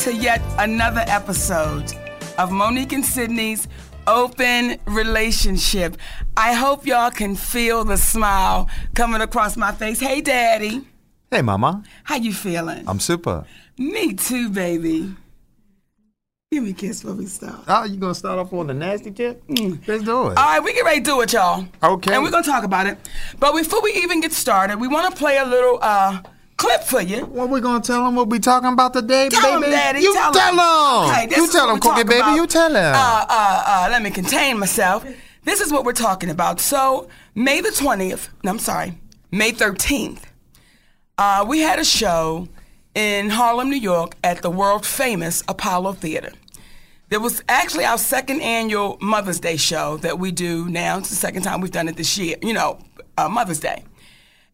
to yet another episode of Mo'Nique and Sidney's Open Relationship. I hope y'all can feel the smile coming across my face. Hey, Daddy. Hey, Mama. How you feeling? I'm super. Me too, baby. Give me a kiss before we start. Oh, you gonna start off on the nasty tip? Mm. Let's do it. All right, we get ready to do it, y'all. Okay. And we're gonna talk about it. But before we even get started, we want to play a little uh, clip for you. What we gonna tell them? What we talking about today, tell baby? Him, Daddy. You tell, tell them. Okay, you tell them, Cookie baby. About. You tell them. Uh, uh, uh, let me contain myself. This is what we're talking about. So May the twentieth. No, I'm sorry, May thirteenth. Uh, we had a show in Harlem, New York, at the world famous Apollo Theater. There was actually our second annual Mother's Day show that we do now. It's the second time we've done it this year, you know, uh, Mother's Day.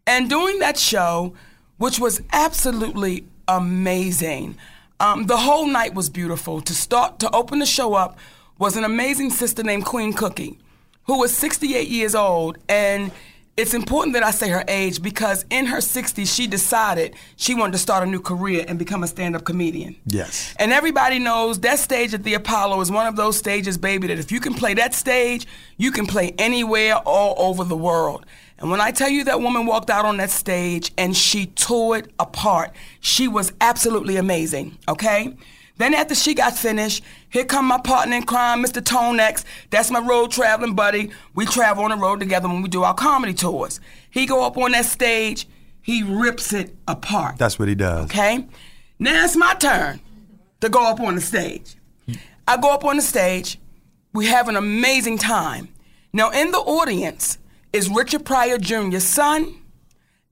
And during that show, which was absolutely amazing, um, the whole night was beautiful. To start, to open the show up was an amazing sister named Queen Cookie, who was 68 years old. And it's important that I say her age because in her 60s, she decided she wanted to start a new career and become a stand up comedian. Yes. And everybody knows that stage at the Apollo is one of those stages, baby, that if you can play that stage, you can play anywhere all over the world. And when I tell you that woman walked out on that stage and she tore it apart, she was absolutely amazing, okay? Then after she got finished, here come my partner in crime, Mr. Tone X. That's my road traveling buddy. We travel on the road together when we do our comedy tours. He go up on that stage, he rips it apart. That's what he does. Okay? Now it's my turn to go up on the stage. I go up on the stage. We have an amazing time. Now in the audience is Richard Pryor Jr.'s son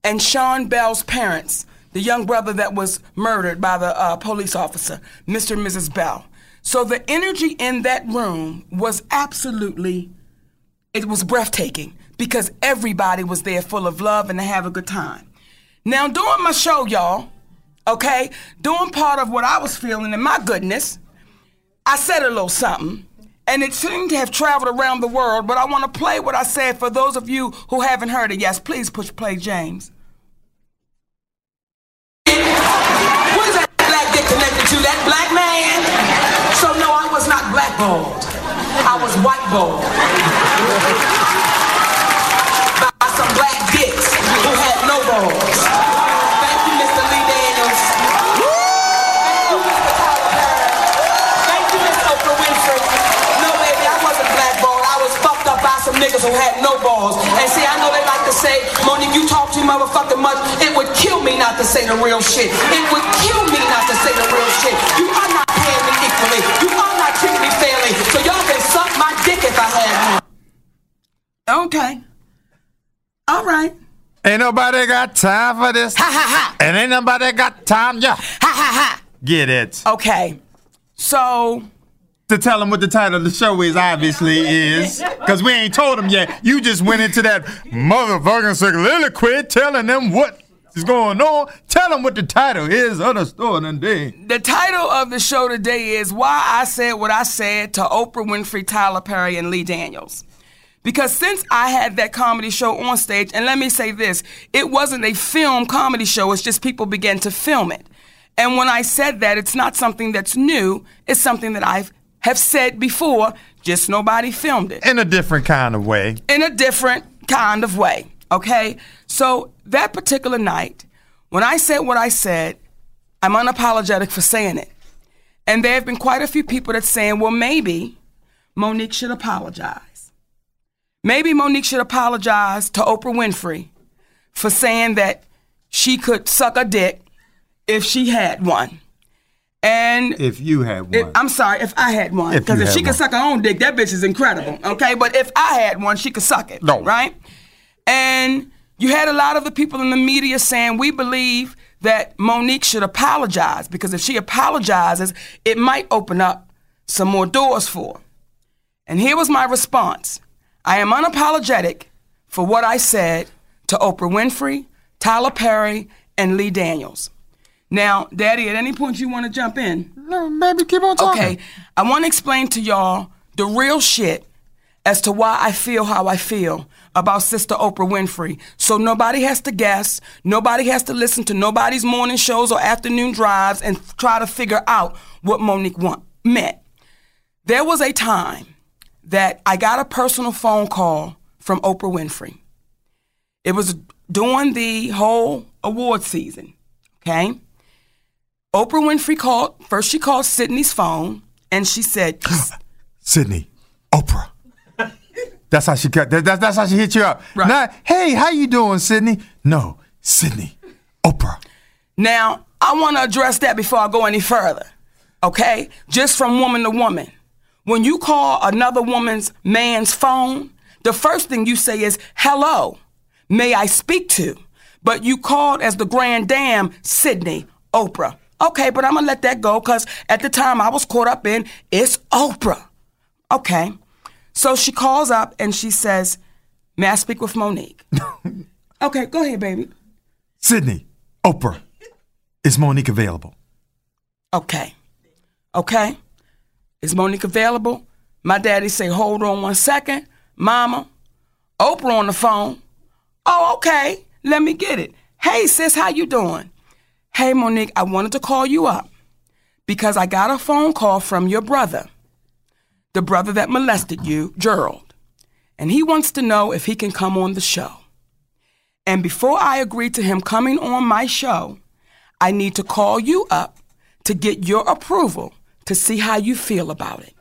and Sean Bell's parents the young brother that was murdered by the uh, police officer, Mr. and Mrs. Bell. So the energy in that room was absolutely, it was breathtaking because everybody was there full of love and to have a good time. Now, during my show, y'all, okay, doing part of what I was feeling, and my goodness, I said a little something, and it seemed to have traveled around the world, but I want to play what I said for those of you who haven't heard it. Yes, please push play, James. What is that black dick connected to? That black man? So no, I was not blackballed. I was whiteballed. By some black dicks who had no balls. Who had no balls. And see, I know they like to say, Mo'Nique, you talk too motherfucking much. It would kill me not to say the real shit. It would kill me not to say the real shit. You are not paying me equally. You are not treating me fairly. So y'all can suck my dick if I had one. Okay. All right. Ain't nobody got time for this. Ha ha ha. And ain't nobody got time, yeah. Ha ha ha. Get it. Okay. So to tell them what the title of the show is, obviously, is because we ain't told them yet. You just went into that motherfucking soliloquy telling them what is going on. Tell them what the title is of the story today. The title of the show today is Why I Said What I Said to Oprah Winfrey, Tyler Perry, and Lee Daniels. Because since I had that comedy show on stage, and let me say this, it wasn't a film comedy show, it's just people began to film it. And when I said that, it's not something that's new, it's something that I have said before, just nobody filmed it. In a different kind of way. In a different kind of way, okay? So that particular night, When I said what I said, I'm unapologetic for saying it. And there have been quite a few people that saying, well, maybe Mo'Nique should apologize. Maybe Mo'Nique should apologize to Oprah Winfrey for saying that she could suck a dick if she had one. And If you had one. if, I'm sorry, if I had one. Because you if, had she could suck her own dick, that bitch is incredible. Okay? But if I had one, she could suck it. No. Right? And you had a lot of the people in the media saying, we believe that Mo'Nique should apologize because if she apologizes, it might open up some more doors for her. And here was my response I am unapologetic for what I said to Oprah Winfrey, Tyler Perry, and Lee Daniels. Now, Daddy, at any point you want to jump in, no, baby, keep on talking. Okay, I want to explain to y'all the real shit as to why I feel how I feel about Sister Oprah Winfrey. So nobody has to guess, nobody has to listen to nobody's morning shows or afternoon drives and try to figure out what Mo'Nique want, meant. There was a time that I got a personal phone call from Oprah Winfrey. It was during the whole award season, okay? Oprah Winfrey called, first she called Sidney's phone and she said, Sidney, Oprah. That's how she got. That, that- that's how she hit you up. Right. Not, hey, how you doing, Sidney? No, Sidney, Oprah. Now, I want to address that before I go any further, okay? Just from woman to woman. When you call another woman's man's phone, the first thing you say is, hello, may I speak to? But you called as the grand dame, Sidney, Oprah. Okay, but I'm to let that go because at the time I was caught up in, it's Oprah. Okay. So she calls up and she says, may I speak with Mo'Nique? okay, go ahead, baby. Sidney, Oprah. Is Mo'Nique available? Okay. Okay. Is Mo'Nique available? My daddy say, hold on one second. Mama, Oprah on the phone. Oh, okay. Let me get it. Hey, sis, how you doing? Hey, Mo'Nique, I wanted to call you up because I got a phone call from your brother, the brother that molested you, Gerald. And he wants to know if he can come on the show. And before I agree to him coming on my show, I need to call you up to get your approval to see how you feel about it.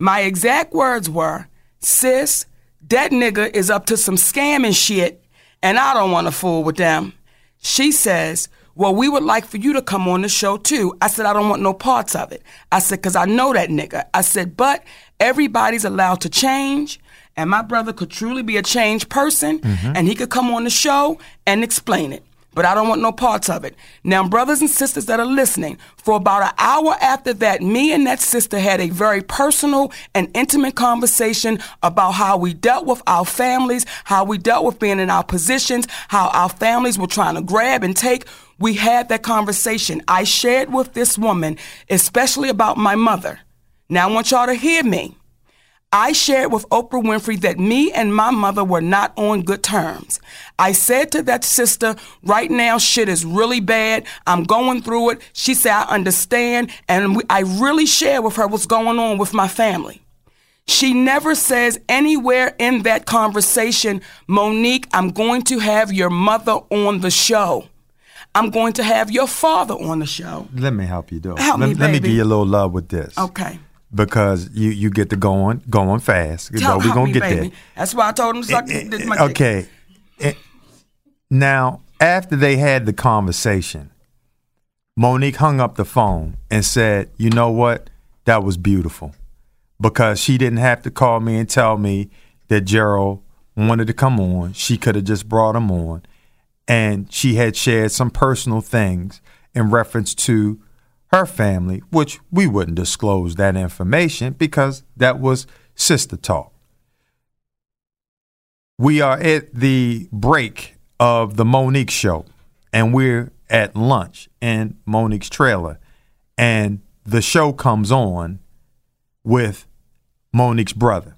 My exact words were, sis, that nigga is up to some scamming shit, and I don't want to fool with them. She says, well, we would like for you to come on the show too. I said, I don't want no parts of it. I said, because I know that nigga. I said, but everybody's allowed to change, and my brother could truly be a changed person, mm-hmm. and he could come on the show and explain it but I don't want no parts of it. Now, brothers and sisters that are listening, for about an hour after that, me and that sister had a very personal and intimate conversation about how we dealt with our families, how we dealt with being in our positions, how our families were trying to grab and take. We had that conversation. I shared with this woman, especially about my mother. Now, I want y'all to hear me. I shared with Oprah Winfrey that me and my mother were not on good terms. I said to that sister, right now shit is really bad. I'm going through it. She said, I understand. And we, I really shared with her what's going on with my family. She never says anywhere in that conversation, Mo'Nique, I'm going to have your mother on the show. I'm going to have your father on the show. Let me help you, though. Help let, me, let me give you a little love with this. Okay. Because you you get to going going fast. Tell we help gonna me, get baby. there. That's why I told him suck Eh, this eh, okay. Eh, Now, after they had the conversation, Mo'Nique hung up the phone and said, "You know what? That was beautiful." Because she didn't have to call me and tell me that Gerald wanted to come on. She could have just brought him on. And she had shared some personal things in reference to her family, which we wouldn't disclose that information because that was sister talk. We are at the break of the Mo'Nique show, and we're at lunch in Mo'Nique's trailer. And the show comes on with Mo'Nique's brother.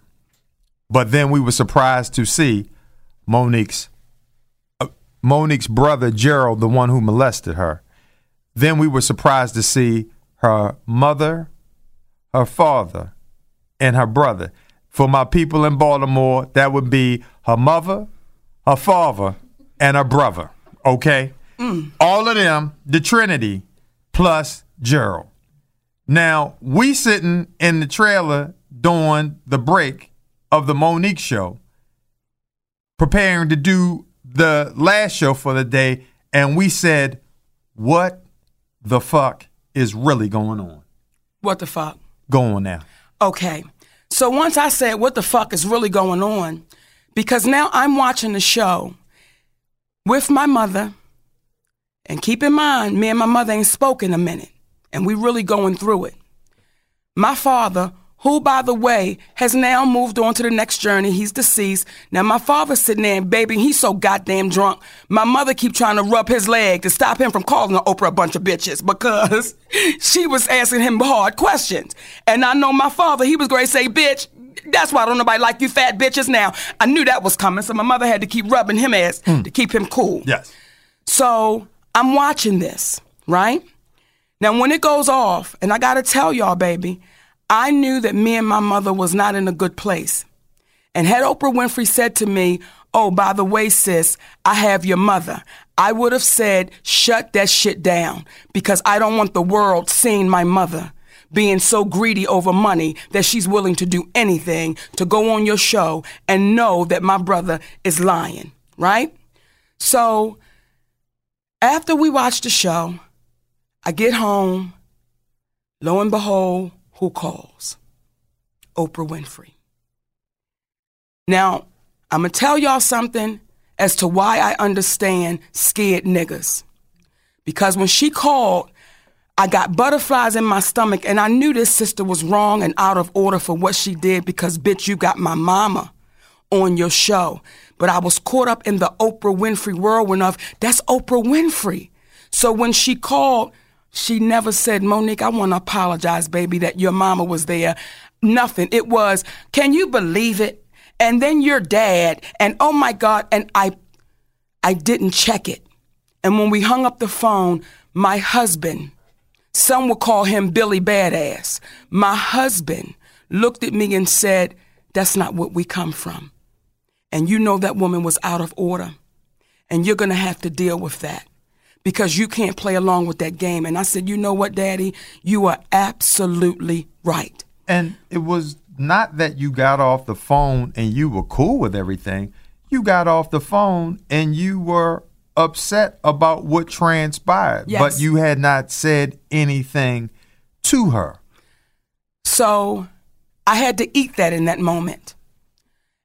But then we were surprised to see Mo'Nique's uh, Mo'Nique's brother Gerald, the one who molested her. Then we were surprised to see her mother, her father, and her brother. For my people in Baltimore, that would be her mother, her father, and her brother. Okay? Mm. All of them, the Trinity, plus Gerald. Now, we sitting in the trailer during the break of the Mo'Nique show, preparing to do the last show for the day, and we said, What the fuck is really going on? What the fuck? Go on now. Okay. So once I said, what the fuck is really going on? Because now I'm watching the show with my mother. And keep in mind, me and my mother ain't spoken a minute. And we really going through it. My father, who, by the way, has now moved on to the next journey. He's deceased. Now, my father's sitting there and baby, he's so goddamn drunk. My mother keep trying to rub his leg to stop him from calling Oprah a bunch of bitches because she was asking him hard questions. And I know my father, he was going to say, bitch, that's why I don't nobody like you fat bitches now. I knew that was coming, so my mother had to keep rubbing him ass hmm. to keep him cool. Yes. So I'm watching this, right? Now, when it goes off, and I gotta tell y'all, baby, I knew that me and my mother was not in a good place. And had Oprah Winfrey said to me, Oh, by the way, sis, I have your mother, I would have said, Shut that shit down because I don't want the world seeing my mother being so greedy over money that she's willing to do anything to go on your show and know that my brother is lying, right? So after we watch the show, I get home. Lo and behold, who calls? Oprah Winfrey. Now, I'm going to tell y'all something as to why I understand scared niggas. Because when she called, I got butterflies in my stomach, and I knew this sister was wrong and out of order for what she did because, bitch, you got my mama on your show. But I was caught up in the Oprah Winfrey whirlwind of that's Oprah Winfrey. So when she called, she never said, Mo'Nique, I want to apologize, baby, that your mama was there. Nothing. It was, can you believe it? And then your dad, and oh my God, and I I didn't check it. And when we hung up the phone, my husband, some would call him Billy Badass. My husband looked at me and said, That's not what we come from. And you know that woman was out of order. And you're going to have to deal with that because you can't play along with that game. And I said, You know what, Daddy? You are absolutely right. And it was not that you got off the phone and you were cool with everything. You got off the phone and you were upset about what transpired, Yes. but you had not said anything to her. So I had to eat that in that moment.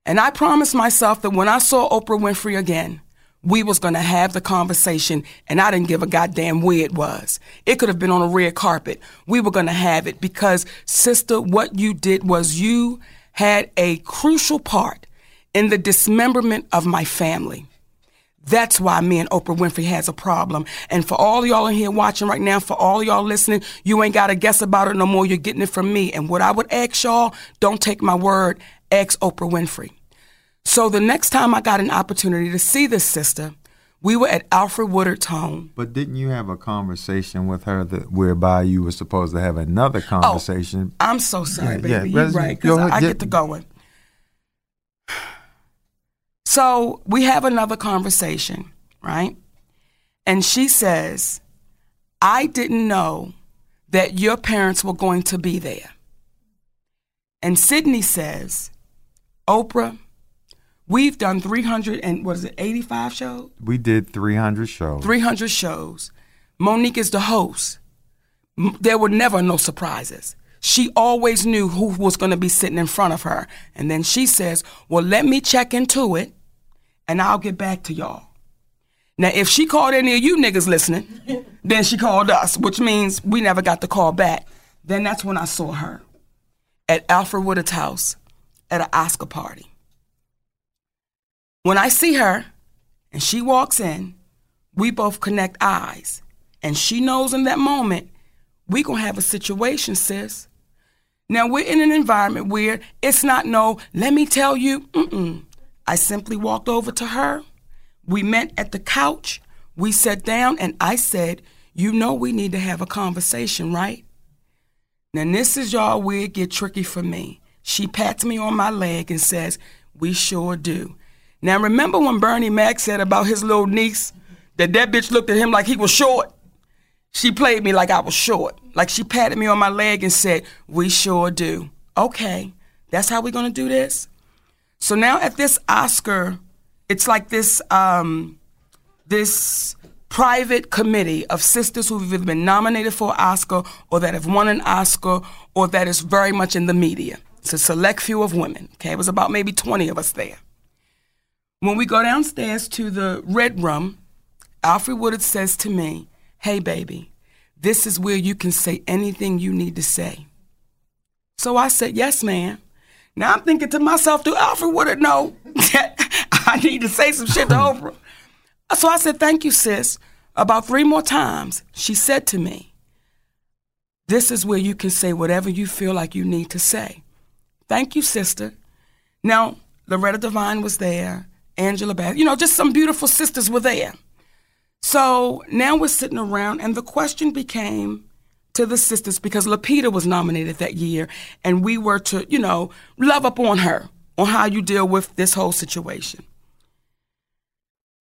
And I promised myself that when I saw Oprah Winfrey again, we was going to have the conversation and I didn't give a goddamn where it was. It could have been on a red carpet. We were going to have it because sister, what you did was you had a crucial part in the dismemberment of my family. That's why me and Oprah Winfrey has a problem. And for all y'all in here watching right now, for all y'all listening, you ain't got to guess about it no more. You're getting it from me. And what I would ask y'all, don't take my word, ask Oprah Winfrey. So the next time I got an opportunity to see this sister, we were at Alfre Woodard's home. But didn't you have a conversation with her that whereby you were supposed to have another oh, conversation? Oh, I'm so sorry, Yeah, baby. yeah, You're right, because I yeah. get to going. So we have another conversation, right? And she says, I didn't know that your parents were going to be there. And Sidney says, Oprah, we've done 300 and what is it, 85 shows? we did 300 shows. 300 shows. Mo'Nique is the host. There were never no surprises. She always knew who was going to be sitting in front of her. And then she says, Well, let me check into it and I'll get back to y'all. Now, if she called any of you niggas listening, then she called us, which means we never got the call back. Then that's when I saw her at Alfre Woodard's house at an Oscar party. When I see her and she walks in, we both connect eyes. And she knows in that moment, we gonna have a situation, sis. Now we're in an environment where it's not no, let me tell you, mm-mm. I simply walked over to her. We met at the couch. We sat down and I said, you know we need to have a conversation, right? Now this is y'all where it get tricky for me. She pats me on my leg and says, we sure do. Now remember when Bernie Mac said about his little niece that that bitch looked at him like he was short. She played me like I was short. Like she patted me on my leg and said, We sure do. Okay, that's how we're gonna do this. So now at this Oscar, it's like this um, this private committee of sisters who've either been nominated for an Oscar or that have won an Oscar or that is very much in the media. It's a select few of women. Okay, it was about maybe 20 of us there. When we go downstairs to the red room, Alfre Woodard says to me, Hey, baby, this is where you can say anything you need to say. So I said, Yes, ma'am. Now I'm thinking to myself, do Alfre Woodard know that I need to say some shit to Oprah? So I said, Thank you, sis. About three more times, she said to me, This is where you can say whatever you feel like you need to say. Thank you, sister. Now, Loretta Devine was there, Angela Bass, you know, just some beautiful sisters were there. So now we're sitting around, and the question became to the sisters because Lupita was nominated that year, and we were to, you know, love up on her on how you deal with this whole situation.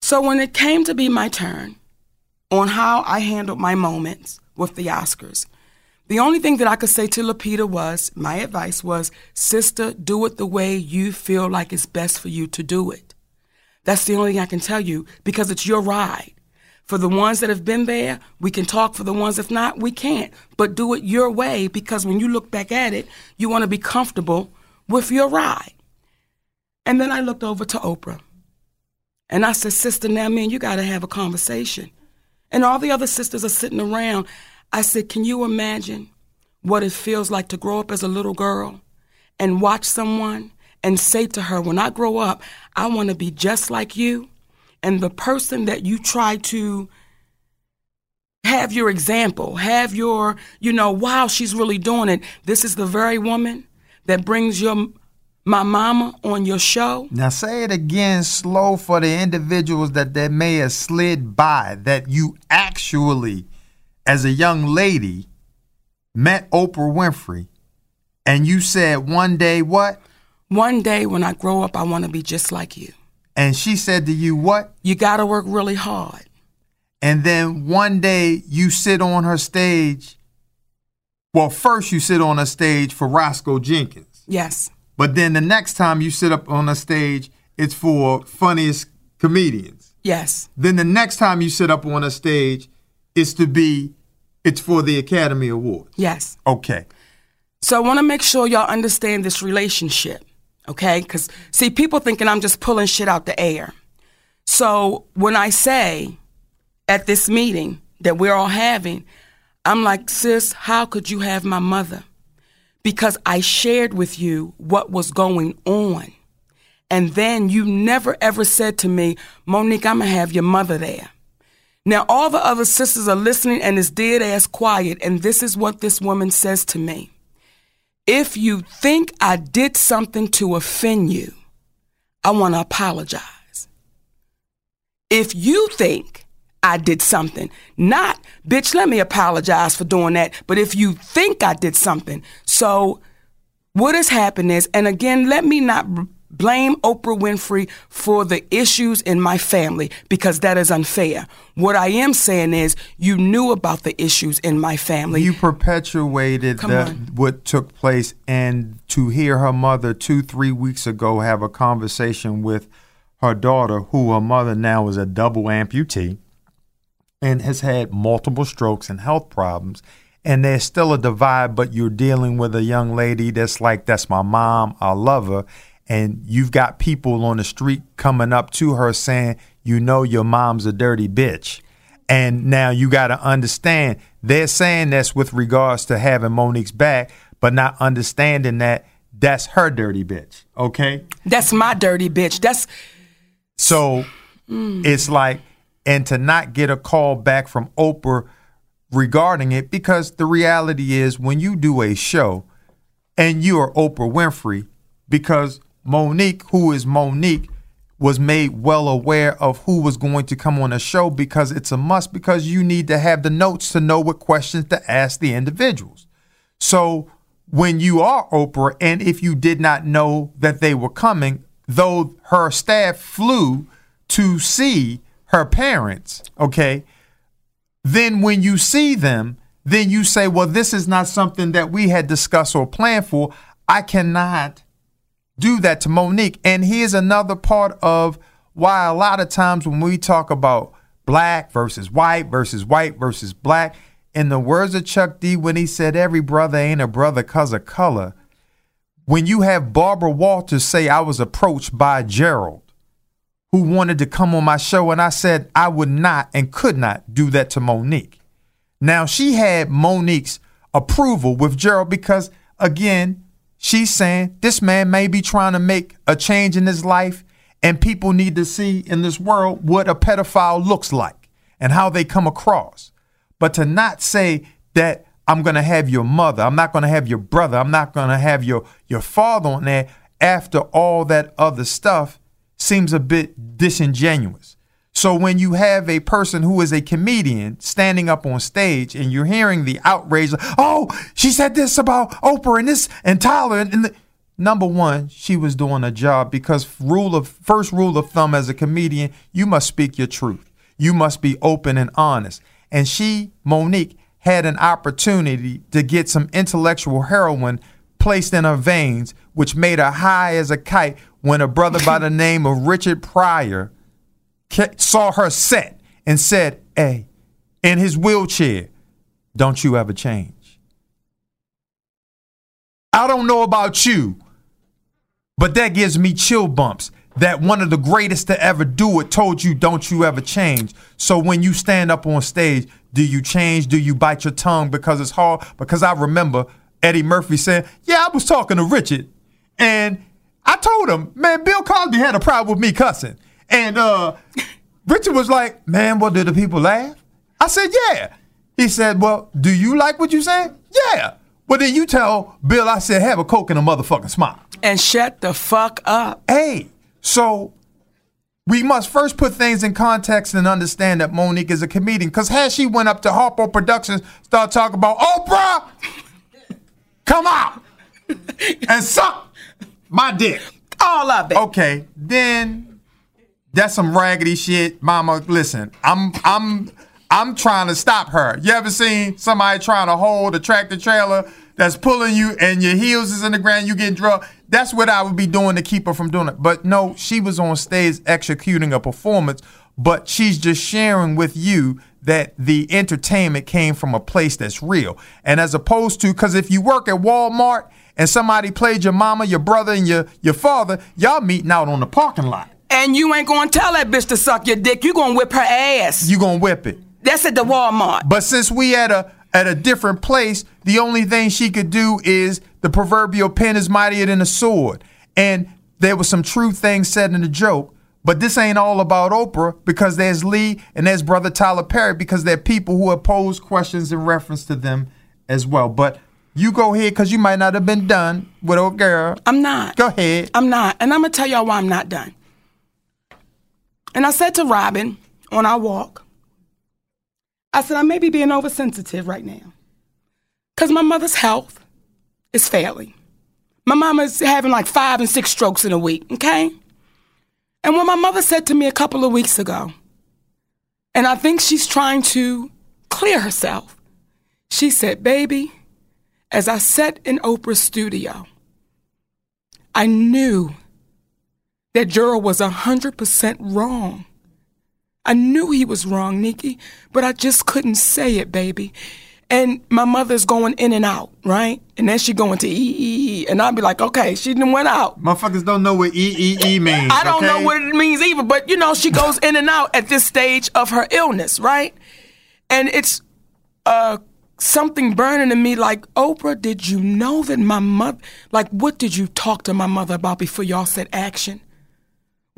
So when it came to be my turn on how I handled my moments with the Oscars, the only thing that I could say to Lupita was my advice was, sister, do it the way you feel like it's best for you to do it. That's the only thing I can tell you because it's your ride. For the ones that have been there, we can talk. For the ones if not, we can't. But do it your way because when you look back at it, you want to be comfortable with your ride. And then I looked over to Oprah. And I said, Sister, now man, you got to have a conversation. And all the other sisters are sitting around. I said, Can you imagine what it feels like to grow up as a little girl and watch someone and say to her, When I grow up, I want to be just like you? and the person that you try to have your example, have your, you know, wow, she's really doing it. This is the very woman that brings your my mama on your show. Now say it again slow for the individuals that that may have slid by that you actually as a young lady met Oprah Winfrey and you said one day what? One day when I grow up I want to be just like you. And she said to you, What? You got to work really hard. And then one day you sit on her stage. Well, first you sit on a stage for Roscoe Jenkins. Yes. But then the next time you sit up on a stage, it's for funniest comedians. Yes. Then the next time you sit up on a stage, it's to be, it's for the Academy Awards. Yes. Okay. So I want to make sure y'all understand this relationship okay? Because, see, people thinking I'm just pulling shit out the air. So when I say at this meeting that we're all having, I'm like, sis, how could you have my mother? Because I shared with you what was going on. And then you never ever said to me, Mo'Nique, I'm gonna have your mother there. Now, all the other sisters are listening and it's dead ass quiet. And this is what this woman says to me. If you think I did something to offend you, I want to apologize. If you think I did something, not, bitch, let me apologize for doing that, but if you think I did something, so what has happened is, and again, let me not blame Oprah Winfrey for the issues in my family because that is unfair. What I am saying is, you knew about the issues in my family. You perpetuated the, what took place, and to hear her mother two, three weeks ago have a conversation with her daughter, who her mother now is a double amputee and has had multiple strokes and health problems. And there's still a divide, but you're dealing with a young lady that's like, that's my mom, I love her and you've got people on the street coming up to her saying, you know, your mom's a dirty bitch. And now you got to understand, they're saying this with regards to having Mo'Nique's back, but not understanding that that's her dirty bitch. Okay? That's my dirty bitch. That's. So mm. it's like, and to not get a call back from Oprah regarding it, because the reality is when you do a show and you are Oprah Winfrey, because Mo'Nique, who is Mo'Nique, was made well aware of who was going to come on the show because it's a must because you need to have the notes to know what questions to ask the individuals. So when you are Oprah, and if you did not know that they were coming, though her staff flew to see her parents, okay, then when you see them, then you say, well, this is not something that we had discussed or planned for. I cannot do that to Mo'Nique. And here's another part of why a lot of times when we talk about black versus white versus white versus black, in the words of Chuck D, when he said every brother ain't a brother because of color, when you have Barbara Walters say I was approached by Gerald, who wanted to come on my show, and I said I would not and could not do that to Mo'Nique. Now, she had Mo'Nique's approval with Gerald because, again, she's saying this man may be trying to make a change in his life, and people need to see in this world what a pedophile looks like and how they come across. But to not say that I'm going to have your mother, I'm not going to have your brother, I'm not going to have your, your father on there after all that other stuff seems a bit disingenuous. So when you have a person who is a comedian standing up on stage and you're hearing the outrage, oh, she said this about Oprah and this and Tyler and, and the, number one, she was doing a job because rule of first rule of thumb as a comedian, you must speak your truth. You must be open and honest. And she, Mo'Nique, had an opportunity to get some intellectual heroin placed in her veins, which made her high as a kite when a brother by the name of Richard Pryor saw her set and said, Hey, in his wheelchair, don't you ever change. I don't know about you, but that gives me chill bumps that one of the greatest to ever do it told you, don't you ever change. So when you stand up on stage, do you change? Do you bite your tongue because it's hard? Because I remember Eddie Murphy saying, Yeah, I was talking to Richard, and I told him, man, Bill Cosby had a problem with me cussing. And uh, Richard was like, man, well, did the people laugh? I said, yeah. He said, well, do you like what you said? Yeah. Well, then you tell Bill I said, have a Coke and a motherfucking smile. And shut the fuck up. Hey, so we must first put things in context and understand that Mo'Nique is a comedian. Because had she went up to Harpo Productions, start talking about Oprah, come out and suck my dick. All of it. Okay, then that's some raggedy shit, Mama. Listen, I'm I'm I'm trying to stop her. You ever seen somebody trying to hold a tractor trailer that's pulling you and your heels is in the ground, you get drugged? That's what I would be doing to keep her from doing it. But no, she was on stage executing a performance, but she's just sharing with you that the entertainment came from a place that's real. And as opposed to, because if you work at Walmart and somebody played your mama, your brother, and your, your father, y'all meeting out on the parking lot. And you ain't gonna tell that bitch to suck your dick. You gonna whip her ass. You gonna whip it. That's at the Walmart. But since we at a at a different place, the only thing she could do is the proverbial pen is mightier than a sword. And there was some true things said in the joke. But this ain't all about Oprah because there's Lee and there's brother Tyler Perry because there are people who have posed questions in reference to them as well. But you go ahead because you might not have been done with old girl. I'm not. Go ahead. I'm not. And I'm going to tell y'all why I'm not done. And I said to Robin on our walk, I said, I may be being oversensitive right now because my mother's health is failing. My mama's having like five and six strokes in a week, okay? And what my mother said to me a couple of weeks ago, and I think she's trying to clear herself, she said, Baby, as I sat in Oprah's studio, I knew that Gerald was 100% wrong. I knew he was wrong, Nikki, but I just couldn't say it, baby. And my mother's going in and out, right? And then she going to E E E, and I'd be like, okay, she didn't went out. Motherfuckers don't know what E E E means. I don't okay? know what it means either, but you know, she goes in and out at this stage of her illness, right? And it's uh something burning in me like, Oprah, did you know that my mother like what did you talk to my mother about before y'all said action?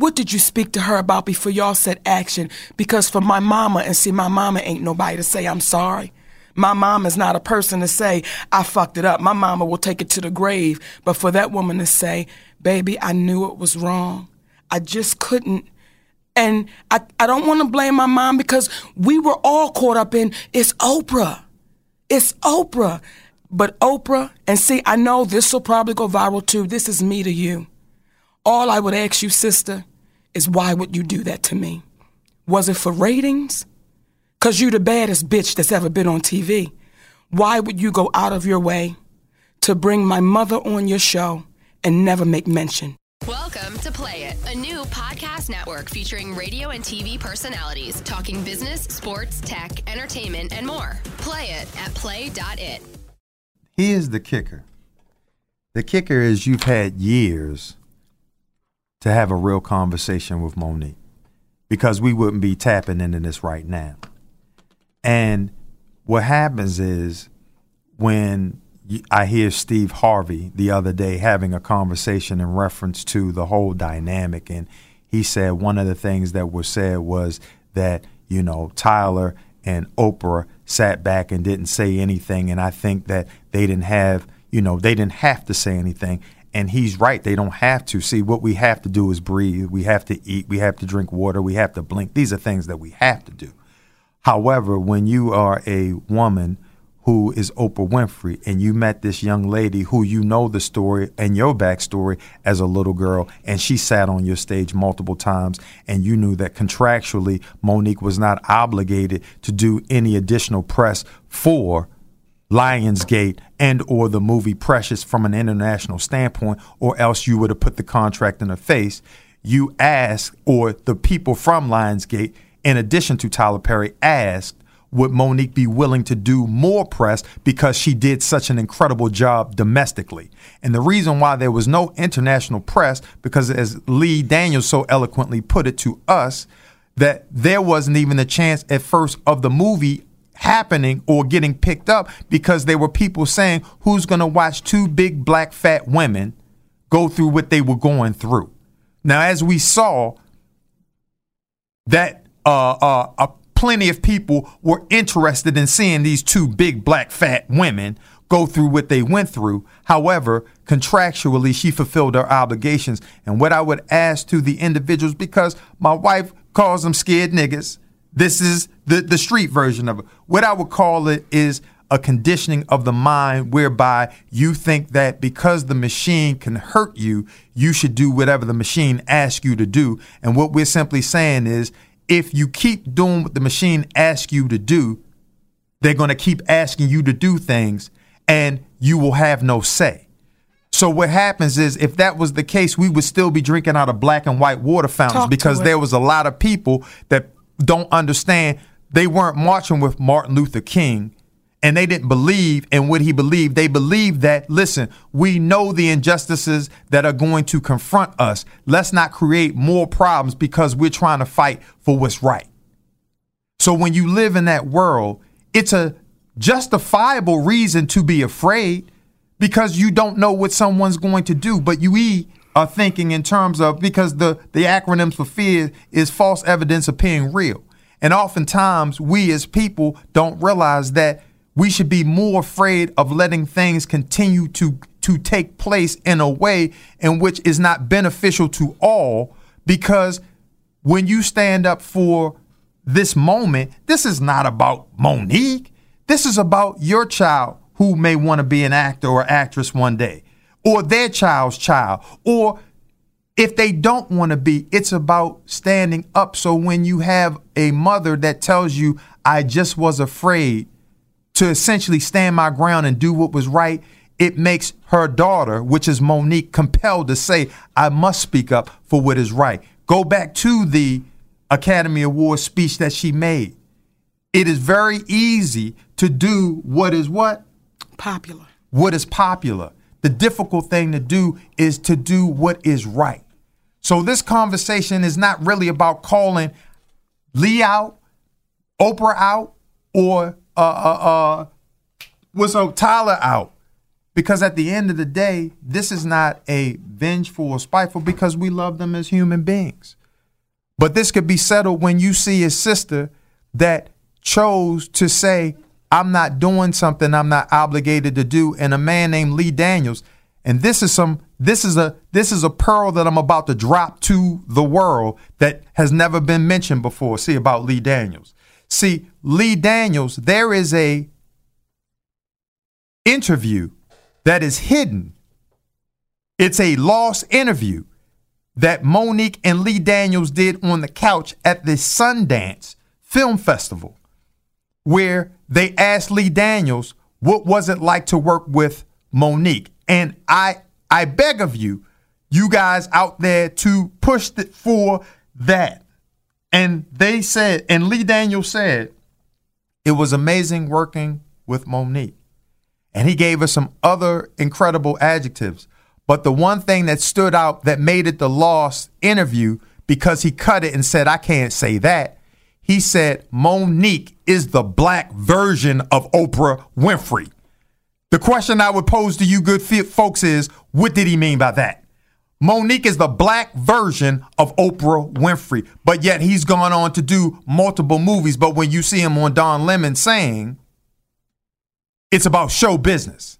What did you speak to her about before y'all said action? Because for my mama, and see, my mama ain't nobody to say I'm sorry. My mom is not a person to say, I fucked it up. My mama will take it to the grave. But for that woman to say, baby, I knew it was wrong. I just couldn't. And I, I don't want to blame my mom because we were all caught up in it's Oprah. It's Oprah. But Oprah, and see, I know this will probably go viral too. This is me to you. All I would ask you, sister, is why would you do that to me? Was it for ratings? Cause you're the baddest bitch that's ever been on TV. Why would you go out of your way to bring my mother on your show and never make mention? Welcome to Play It, a new podcast network featuring radio and TV personalities talking business, sports, tech, entertainment, and more. Play it at play.it. Here's the kicker. The kicker is you've had years to have a real conversation with Mo'Nique because we wouldn't be tapping into this right now. And what happens is when I hear Steve Harvey the other day having a conversation in reference to the whole dynamic, and he said one of the things that was said was that you know Tyler and Oprah sat back and didn't say anything, and I think that they didn't have you know they didn't have to say anything. And he's right; they don't have to. See, what we have to do is breathe. We have to eat. We have to drink water. We have to blink. These are things that we have to do. However, when you are a woman who is Oprah Winfrey, and you met this young lady who you know the story and your backstory as a little girl, and she sat on your stage multiple times, and you knew that contractually Mo'Nique was not obligated to do any additional press for Lionsgate and or the movie Precious from an international standpoint, or else you would have put the contract in her face. You asked, or the people from Lionsgate, in addition to Tyler Perry, asked would Mo'Nique be willing to do more press because she did such an incredible job domestically? And the reason why there was no international press, because as Lee Daniels so eloquently put it to us, that there wasn't even a chance at first of the movie happening or getting picked up because there were people saying, who's going to watch two big black fat women go through what they were going through? Now, as we saw, that uh, uh, a plenty of people were interested in seeing these two big black fat women go through what they went through. However, contractually, she fulfilled her obligations. And what I would ask to the individuals, because my wife calls them scared niggas, this is the, the street version of it. What I would call it is a conditioning of the mind whereby you think that because the machine can hurt you, you should do whatever the machine asks you to do. And what we're simply saying is if you keep doing what the machine asks you to do, they're going to keep asking you to do things and you will have no say. So what happens is if that was the case, we would still be drinking out of black and white water fountains Talk because there was a lot of people that don't understand they weren't marching with Martin Luther King and they didn't believe in what he believed. They believed that, listen, we know the injustices that are going to confront us. Let's not create more problems because we're trying to fight for what's right. So when you live in that world, it's a justifiable reason to be afraid because you don't know what someone's going to do. But you are thinking in terms of because the, the acronyms for fear is false evidence appearing real. And oftentimes we as people don't realize that we should be more afraid of letting things continue to to take place in a way in which is not beneficial to all. Because when you stand up for this moment this is not about Mo'Nique. This is about your child who may want to be an actor or actress one day or their child's child or if they don't want to be it's about standing up so when you have a mother that tells you I just was afraid to essentially stand my ground and do what was right, it makes her daughter, which is Mo'Nique, compelled to say, I must speak up for what is right. Go back to the Academy Award speech that she made. It is very easy to do what is what? Popular. What is popular. The difficult thing to do is to do what is right. So this conversation is not really about calling Lee out, Oprah out, or uh, uh, uh, what's up, Tyler out. Because at the end of the day, this is not a vengeful or spiteful because we love them as human beings. But this could be settled when you see a sister that chose to say, I'm not doing something I'm not obligated to do, and a man named Lee Daniels. And this is some this is a this is a pearl that I'm about to drop to the world that has never been mentioned before. See about Lee Daniels. See, Lee Daniels, there is a interview that is hidden. It's a lost interview that Mo'Nique and Lee Daniels did on the couch at the Sundance Film Festival, where they asked Lee Daniels what was it like to work with Mo'Nique. And I I beg of you, you guys out there to push it for that. And they said, and Lee Daniels said, it was amazing working with Mo'Nique. And he gave us some other incredible adjectives. But the one thing that stood out that made it the lost interview because he cut it and said, I can't say that. He said, Mo'Nique is the black version of Oprah Winfrey. The question I would pose to you, good folks, is what did he mean by that? Mo'Nique is the black version of Oprah Winfrey, but yet he's gone on to do multiple movies. But when you see him on Don Lemon saying it's about show business,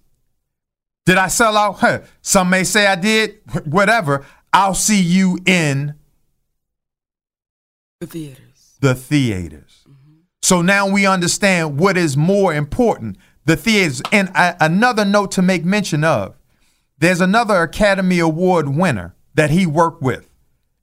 did I sell out? Huh. Some may say I did. Whatever. I'll see you in The theaters. The theaters. Mm-hmm. So now we understand what is more important the theaters. And a- another note to make mention of there's another Academy Award winner that he worked with.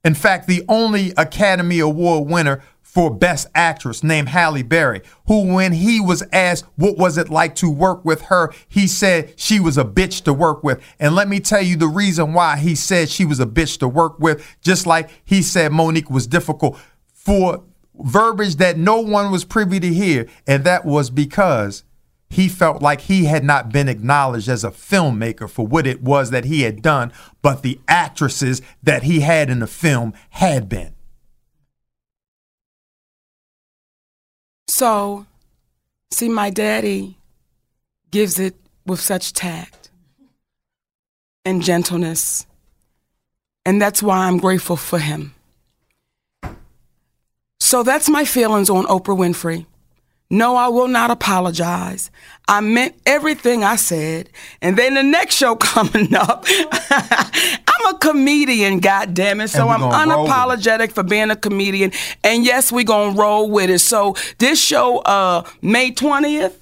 In fact, the only Academy Award winner for Best Actress named Halle Berry, who, when he was asked what was it like to work with her, he said she was a bitch to work with. And let me tell you the reason why he said she was a bitch to work with, just like he said Mo'Nique was difficult for verbiage that no one was privy to hear. And that was because he felt like he had not been acknowledged as a filmmaker for what it was that he had done, but the actresses that he had in the film had been. So, see, my daddy gives it with such tact and gentleness. And that's why I'm grateful for him. So that's my feelings on Oprah Winfrey. No, I will not apologize. I meant everything I said. And then the next show coming up, I'm a comedian, God damn it. So I'm gonna roll with it. unapologetic for being a comedian. And yes, we gonna roll with it. So this show, uh, May 20th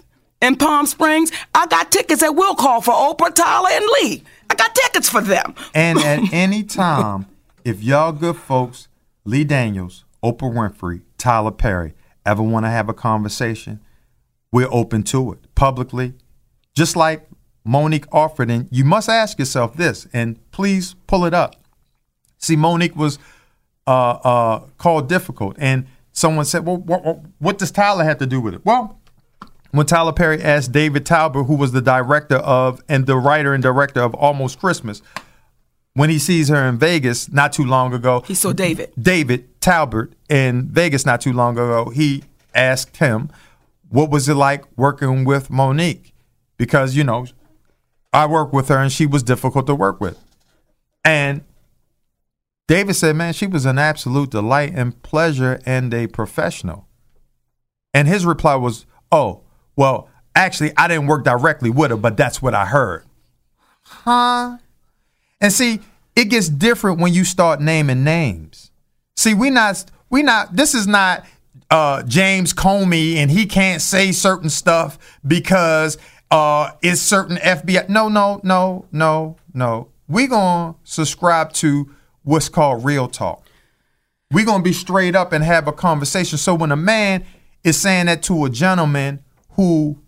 in Palm Springs, I got tickets at Will Call for Oprah, Tyler, and Lee. I got tickets for them. And at any time, if y'all good folks, Lee Daniels, Oprah Winfrey, Tyler Perry, ever want to have a conversation, we're open to it publicly. Just like Mo'Nique offered, and you must ask yourself this, and please pull it up. See, Mo'Nique was uh, uh, called difficult, and someone said, "Well, what, what does Tyler have to do with it?" Well, when Tyler Perry asked David Talbert, who was the director of and the writer and director of Almost Christmas, when he sees her in Vegas not too long ago, He saw David. David Talbert in Vegas not too long ago, he asked him, What was it like working with Mo'Nique? Because, you know, I worked with her and she was difficult to work with. And David said, Man, she was an absolute delight and pleasure and a professional. And his reply was, Oh, well, actually, I didn't work directly with her, but that's what I heard. Huh? And see, it gets different when you start naming names. See, we not we not this is not uh James Comey and he can't say certain stuff because uh it's certain FBI. No, no, no, no, no. We gonna subscribe to what's called real talk. we gonna be straight up and have a conversation. So when a man is saying that to a gentleman who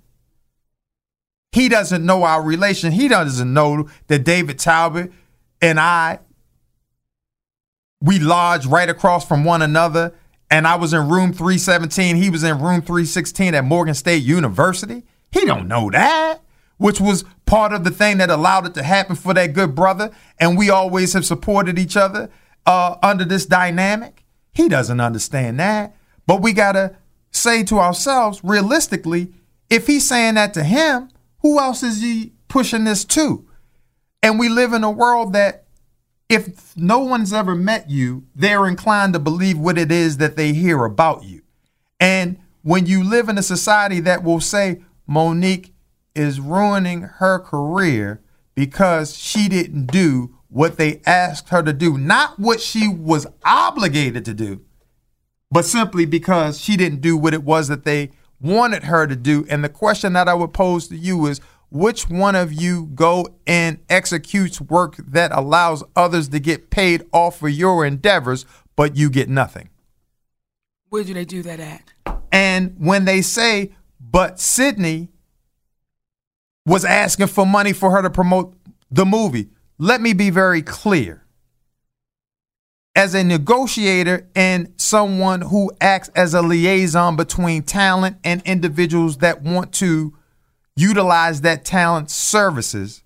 he doesn't know our relation, he doesn't know that David Talbert and I we lodged right across from one another and I was in room 317, he was in room 316 at Morgan State University. He don't know that, which was part of the thing that allowed it to happen for that good brother and we always have supported each other uh, under this dynamic. He doesn't understand that. But we got to say to ourselves realistically, if he's saying that to him, who else is he pushing this to? And we live in a world that if no one's ever met you, they're inclined to believe what it is that they hear about you. And when you live in a society that will say Mo'Nique is ruining her career because she didn't do what they asked her to do, not what she was obligated to do, but simply because she didn't do what it was that they wanted her to do. And the question that I would pose to you is which one of you go and executes work that allows others to get paid off for your endeavors, but you get nothing? Where do they do that at? And when they say, but Sidney was asking for money for her to promote the movie, let me be very clear. As a negotiator and someone who acts as a liaison between talent and individuals that want to utilize that talent services,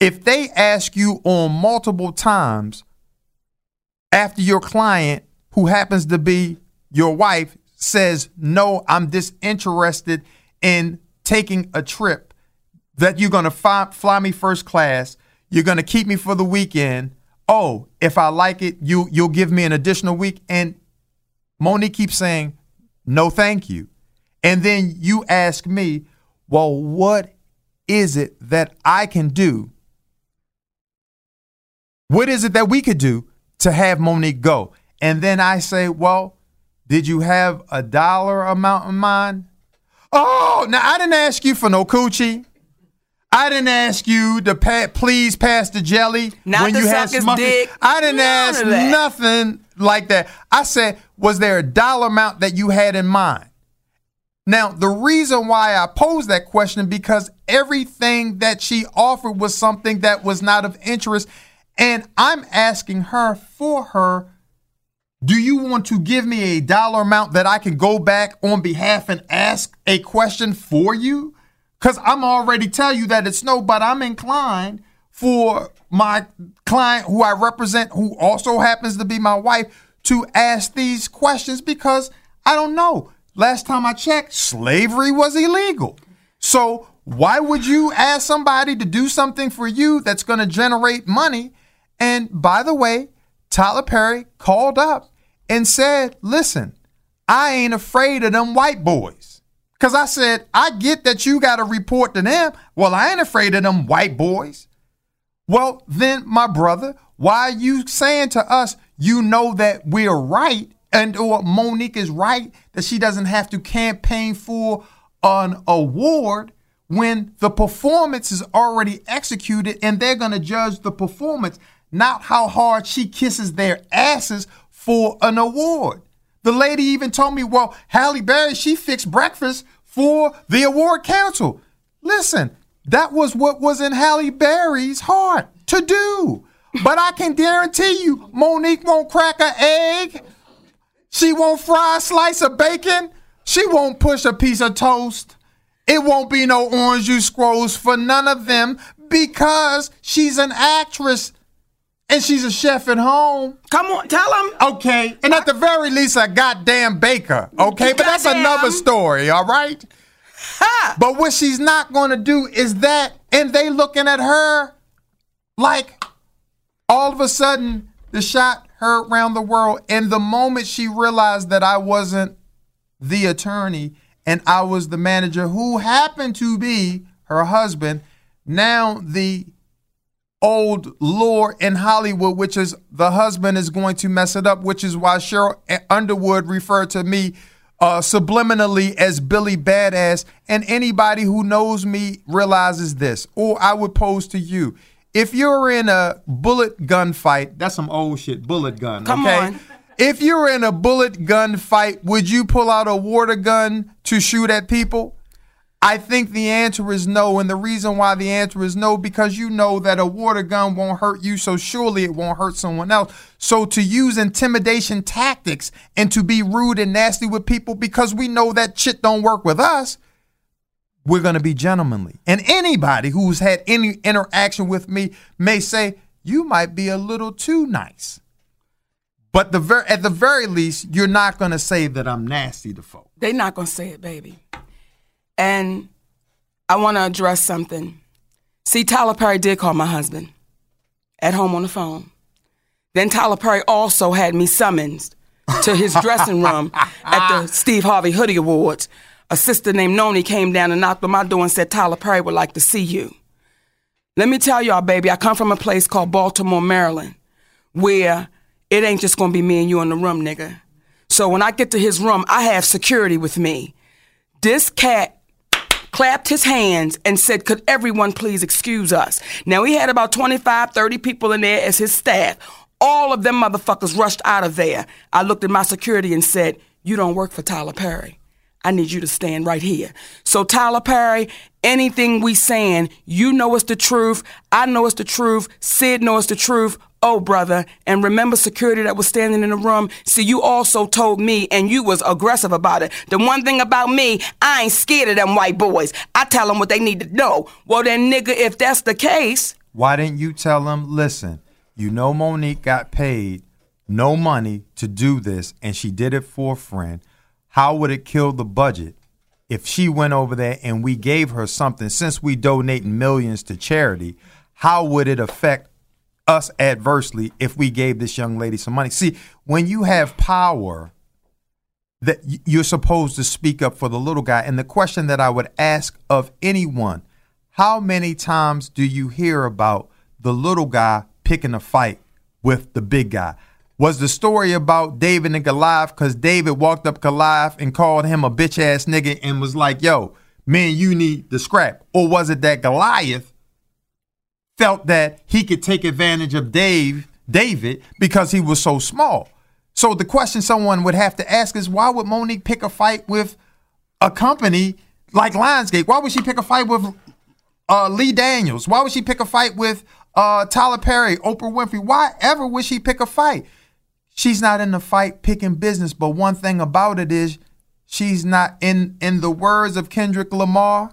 if they ask you on multiple times after your client, who happens to be your wife, says, No, I'm disinterested in taking a trip, that you're going to fly, fly me first class, you're going to keep me for the weekend. Oh, if I like it, you you'll give me an additional week. And Mo'Nique keeps saying, No, thank you. And then you ask me, Well, what is it that I can do? What is it that we could do to have Mo'Nique go? And then I say, Well, did you have a dollar amount in mind? Oh, now I didn't ask you for no coochie. I didn't ask you to pa- please pass the jelly Not when you had smuckers. dick. I didn't None ask nothing like that. I said, was there a dollar amount that you had in mind? Now, the reason why I posed that question because everything that she offered was something that was not of interest, and I'm asking her for her. Do you want to give me a dollar amount that I can go back on behalf and ask a question for you? Because I'm already tell you that it's no, but I'm inclined for my client who I represent, who also happens to be my wife, to ask these questions because I don't know. Last time I checked, slavery was illegal. So why would you ask somebody to do something for you that's going to generate money? And by the way, Tyler Perry called up and said, listen, I ain't afraid of them white boys. Because I said, I get that you got to report to them. Well, I ain't afraid of them white boys. Well, then, my brother, why are you saying to us, you know that we're right and or Mo'Nique is right that she doesn't have to campaign for an award when the performance is already executed and they're going to judge the performance, not how hard she kisses their asses for an award. The lady even told me, well, Halle Berry, she fixed breakfast for the award council. Listen, that was what was in Halle Berry's heart to do. But I can guarantee you, Mo'Nique won't crack an egg. She won't fry a slice of bacon. She won't push a piece of toast. It won't be no orange juice scrolls for none of them because she's an actress and she's a chef at home. Come on, tell them. Okay. And at the very least, a goddamn baker. Okay. But that's another story, all right? But what she's not going to do is that, and they looking at her like all of a sudden the shot heard around the world. And the moment she realized that I wasn't the attorney and I was the manager who happened to be her husband, now the old lore in Hollywood, which is the husband is going to mess it up, which is why Sheryl Underwood referred to me uh, subliminally as Billy Badass. And anybody who knows me realizes this. Or I would pose to you. If you're in a bullet gun fight, that's some old shit, bullet gun. Come okay? on. If you're in a bullet gun fight, would you pull out a water gun to shoot at people? I think the answer is no. And the reason why the answer is no, because you know that a water gun won't hurt you, so surely it won't hurt someone else. So to use intimidation tactics and to be rude and nasty with people because we know that shit don't work with us, we're going to be gentlemanly. And anybody who's had any interaction with me may say, you might be a little too nice. But the ver- at the very least, you're not going to say that I'm nasty to folk. They're not gonna say it, baby. And I want to address something. See, Tyler Perry did call my husband at home on the phone. Then Tyler Perry also had me summoned to his dressing room at the Steve Harvey Hoodie Awards. A sister named Noni came down and knocked on my door and said, Tyler Perry would like to see you. Let me tell y'all, baby, I come from a place called Baltimore, Maryland, where it ain't just gonna be me and you in the room, nigga. So when I get to his room, I have security with me. This cat clapped his hands, and said, Could everyone please excuse us? Now, he had about 25, 30 people in there as his staff. All of them motherfuckers rushed out of there. I looked at my security and said, You don't work for Tyler Perry. I need you to stand right here. So Tyler Perry, anything we saying, you know it's the truth. I know it's the truth. Sid knows the truth. Oh, brother, and remember security that was standing in the room? See, you also told me, and you was aggressive about it. The one thing about me, I ain't scared of them white boys. I tell them what they need to know. Well, then, nigga, if that's the case, Why didn't you tell them, listen, you know Mo'Nique got paid no money to do this and she did it for a friend. How would it kill the budget if she went over there and we gave her something? Since we donating millions to charity, how would it affect us adversely if we gave this young lady some money? See, when you have power, that you're supposed to speak up for the little guy. And the question that I would ask of anyone, how many times do you hear about the little guy picking a fight with the big guy? Was the story about David and Goliath because David walked up Goliath and called him a bitch ass nigga and was like, yo, man, you need the scrap? Or was it that Goliath felt that he could take advantage of Dave, David, because he was so small? So the question someone would have to ask is why would Mo'Nique pick a fight with a company like Lionsgate? Why would she pick a fight with uh, Lee Daniels? Why would she pick a fight with uh, Tyler Perry, Oprah Winfrey? Why ever would she pick a fight? She's not in the fight picking business, but one thing about it is she's not in in the words of Kendrick Lamar,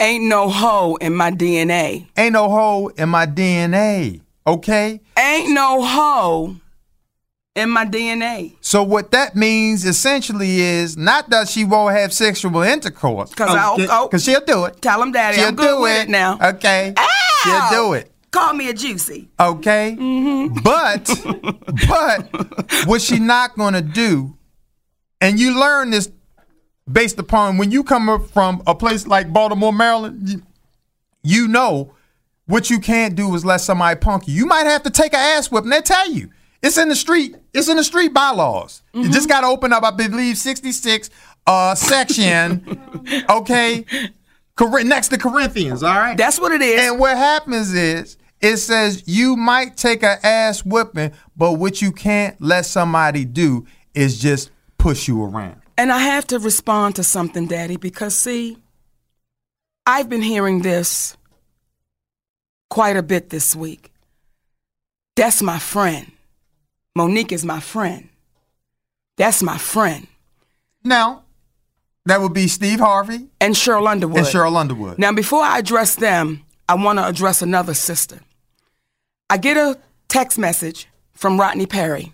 ain't no hoe in my DNA. ain't no hole in my DNA. Okay? Ain't no hoe in my DNA. So what that means essentially is not that she won't have sexual intercourse. 'Cause I'll- oh. Cause she'll do it. Tell him, Daddy, She'll I'm good do with it. it now. Okay. Ow! She'll do it. Call me a juicy. Okay. Mm-hmm. But but what she not gonna do, and you learn this based upon when you come up from a place like Baltimore, Maryland, you, you know what you can't do is let somebody punk you. You might have to take an ass whip, and they tell you. It's in the street. It's in the street bylaws. You Mm-hmm. just got to open up, I believe, 66 uh, section, okay, Cor- next to Corinthians, all right? That's what it is. And what happens is it says you might take an ass whipping, but what you can't let somebody do is just push you around. And I have to respond to something, Daddy, because see, I've been hearing this quite a bit this week. That's my friend. Mo'Nique is my friend. That's my friend. Now, that would be Steve Harvey And Sheryl Underwood. and Sheryl Underwood. Now, before I address them, I want to address another sister. I get a text message from Rodney Perry.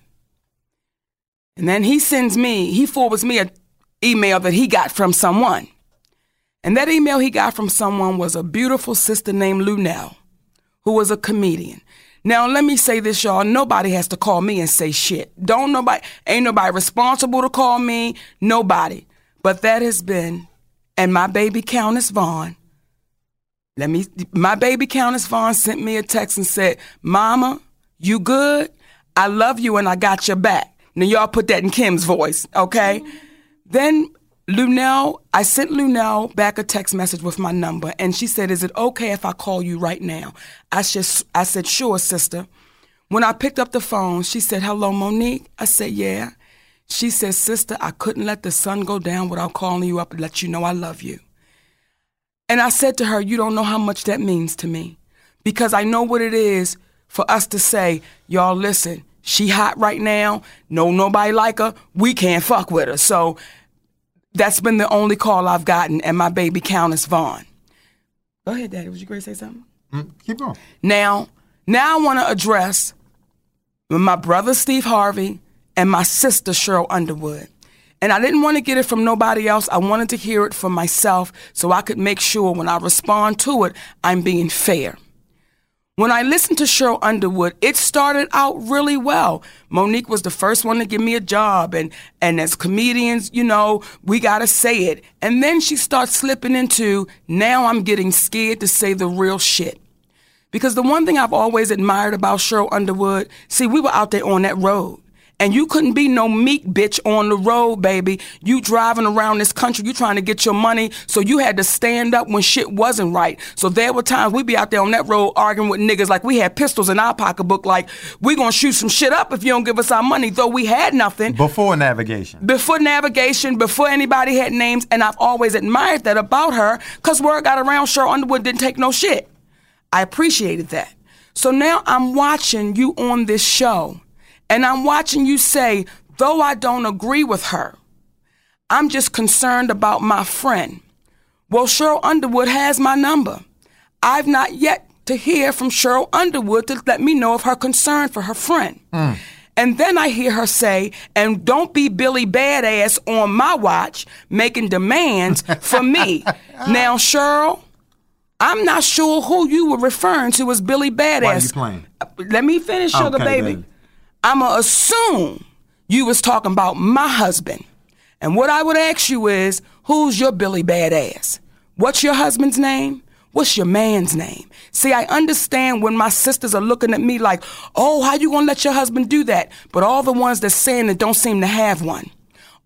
And then he sends me, he forwards me an email that he got from someone. And that email he got from someone was a beautiful sister named Luenell, who was a comedian. Now, let me say this, y'all. Nobody has to call me and say shit. Don't nobody, ain't nobody responsible to call me. Nobody. But that has been, and my baby Countess Vaughn, let me, my baby Countess Vaughn sent me a text and said, Mama, you good? I love you and I got your back. Now, y'all put that in Kim's voice, okay? Mm-hmm. Then Luenell, I sent Luenell back a text message with my number, and she said, "Is it okay if I call you right now?" I just, I said, "Sure, sister." When I picked up the phone, she said, "Hello, Mo'Nique." I said, "Yeah." She said, "Sister, I couldn't let the sun go down without calling you up and let you know I love you." And I said to her, "You don't know how much that means to me, because I know what it is for us to say, y'all listen." She hot right now. No, nobody like her. We can't fuck with her. So that's been the only call I've gotten, and my baby Countess Vaughn. Go ahead, Daddy. Was you going to say something? Mm, keep going. Now, now I want to address my brother Steve Harvey and my sister Sheryl Underwood. And I didn't want to get it from nobody else. I wanted to hear it from myself so I could make sure when I respond to it, I'm being fair. When I listened to Sheryl Underwood, it started out really well. Mo'Nique was the first one to give me a job, and, and as comedians, you know, we gotta say it. And then she starts slipping into, now I'm getting scared to say the real shit. Because the one thing I've always admired about Sheryl Underwood, see, we were out there on that road. And you couldn't be no meek bitch on the road, baby. You driving around this country, you trying to get your money, so you had to stand up when shit wasn't right. So there were times we'd be out there on that road arguing with niggas like we had pistols in our pocketbook, like we gonna shoot some shit up if you don't give us our money, though we had nothing. Before navigation. Before navigation, before anybody had names, and I've always admired that about her, cause word got around Sheryl Underwood didn't take no shit. I appreciated that. So now I'm watching you on this show, and I'm watching you say, though I don't agree with her, I'm just concerned about my friend. Well, Sheryl Underwood has my number. I've not yet to hear from Sheryl Underwood to let me know of her concern for her friend. Hmm. And then I hear her say, and don't be Billy Badass on my watch making demands for me. now, Sheryl, I'm not sure who you were referring to as Billy Badass. Why are you playing? Let me finish, sugar Okay, baby. baby. I'ma assume you was talking about my husband. And what I would ask you is, who's your Billy Badass? What's your husband's name? What's your man's name? See, I understand when my sisters are looking at me like, oh, how you gonna let your husband do that? But all the ones that's saying it don't seem to have one.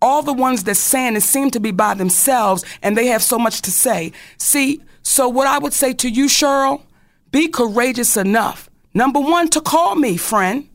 All the ones that's saying it seem to be by themselves and they have so much to say. See, so what I would say to you, Sheryl, be courageous enough. Number one, to call me, friend.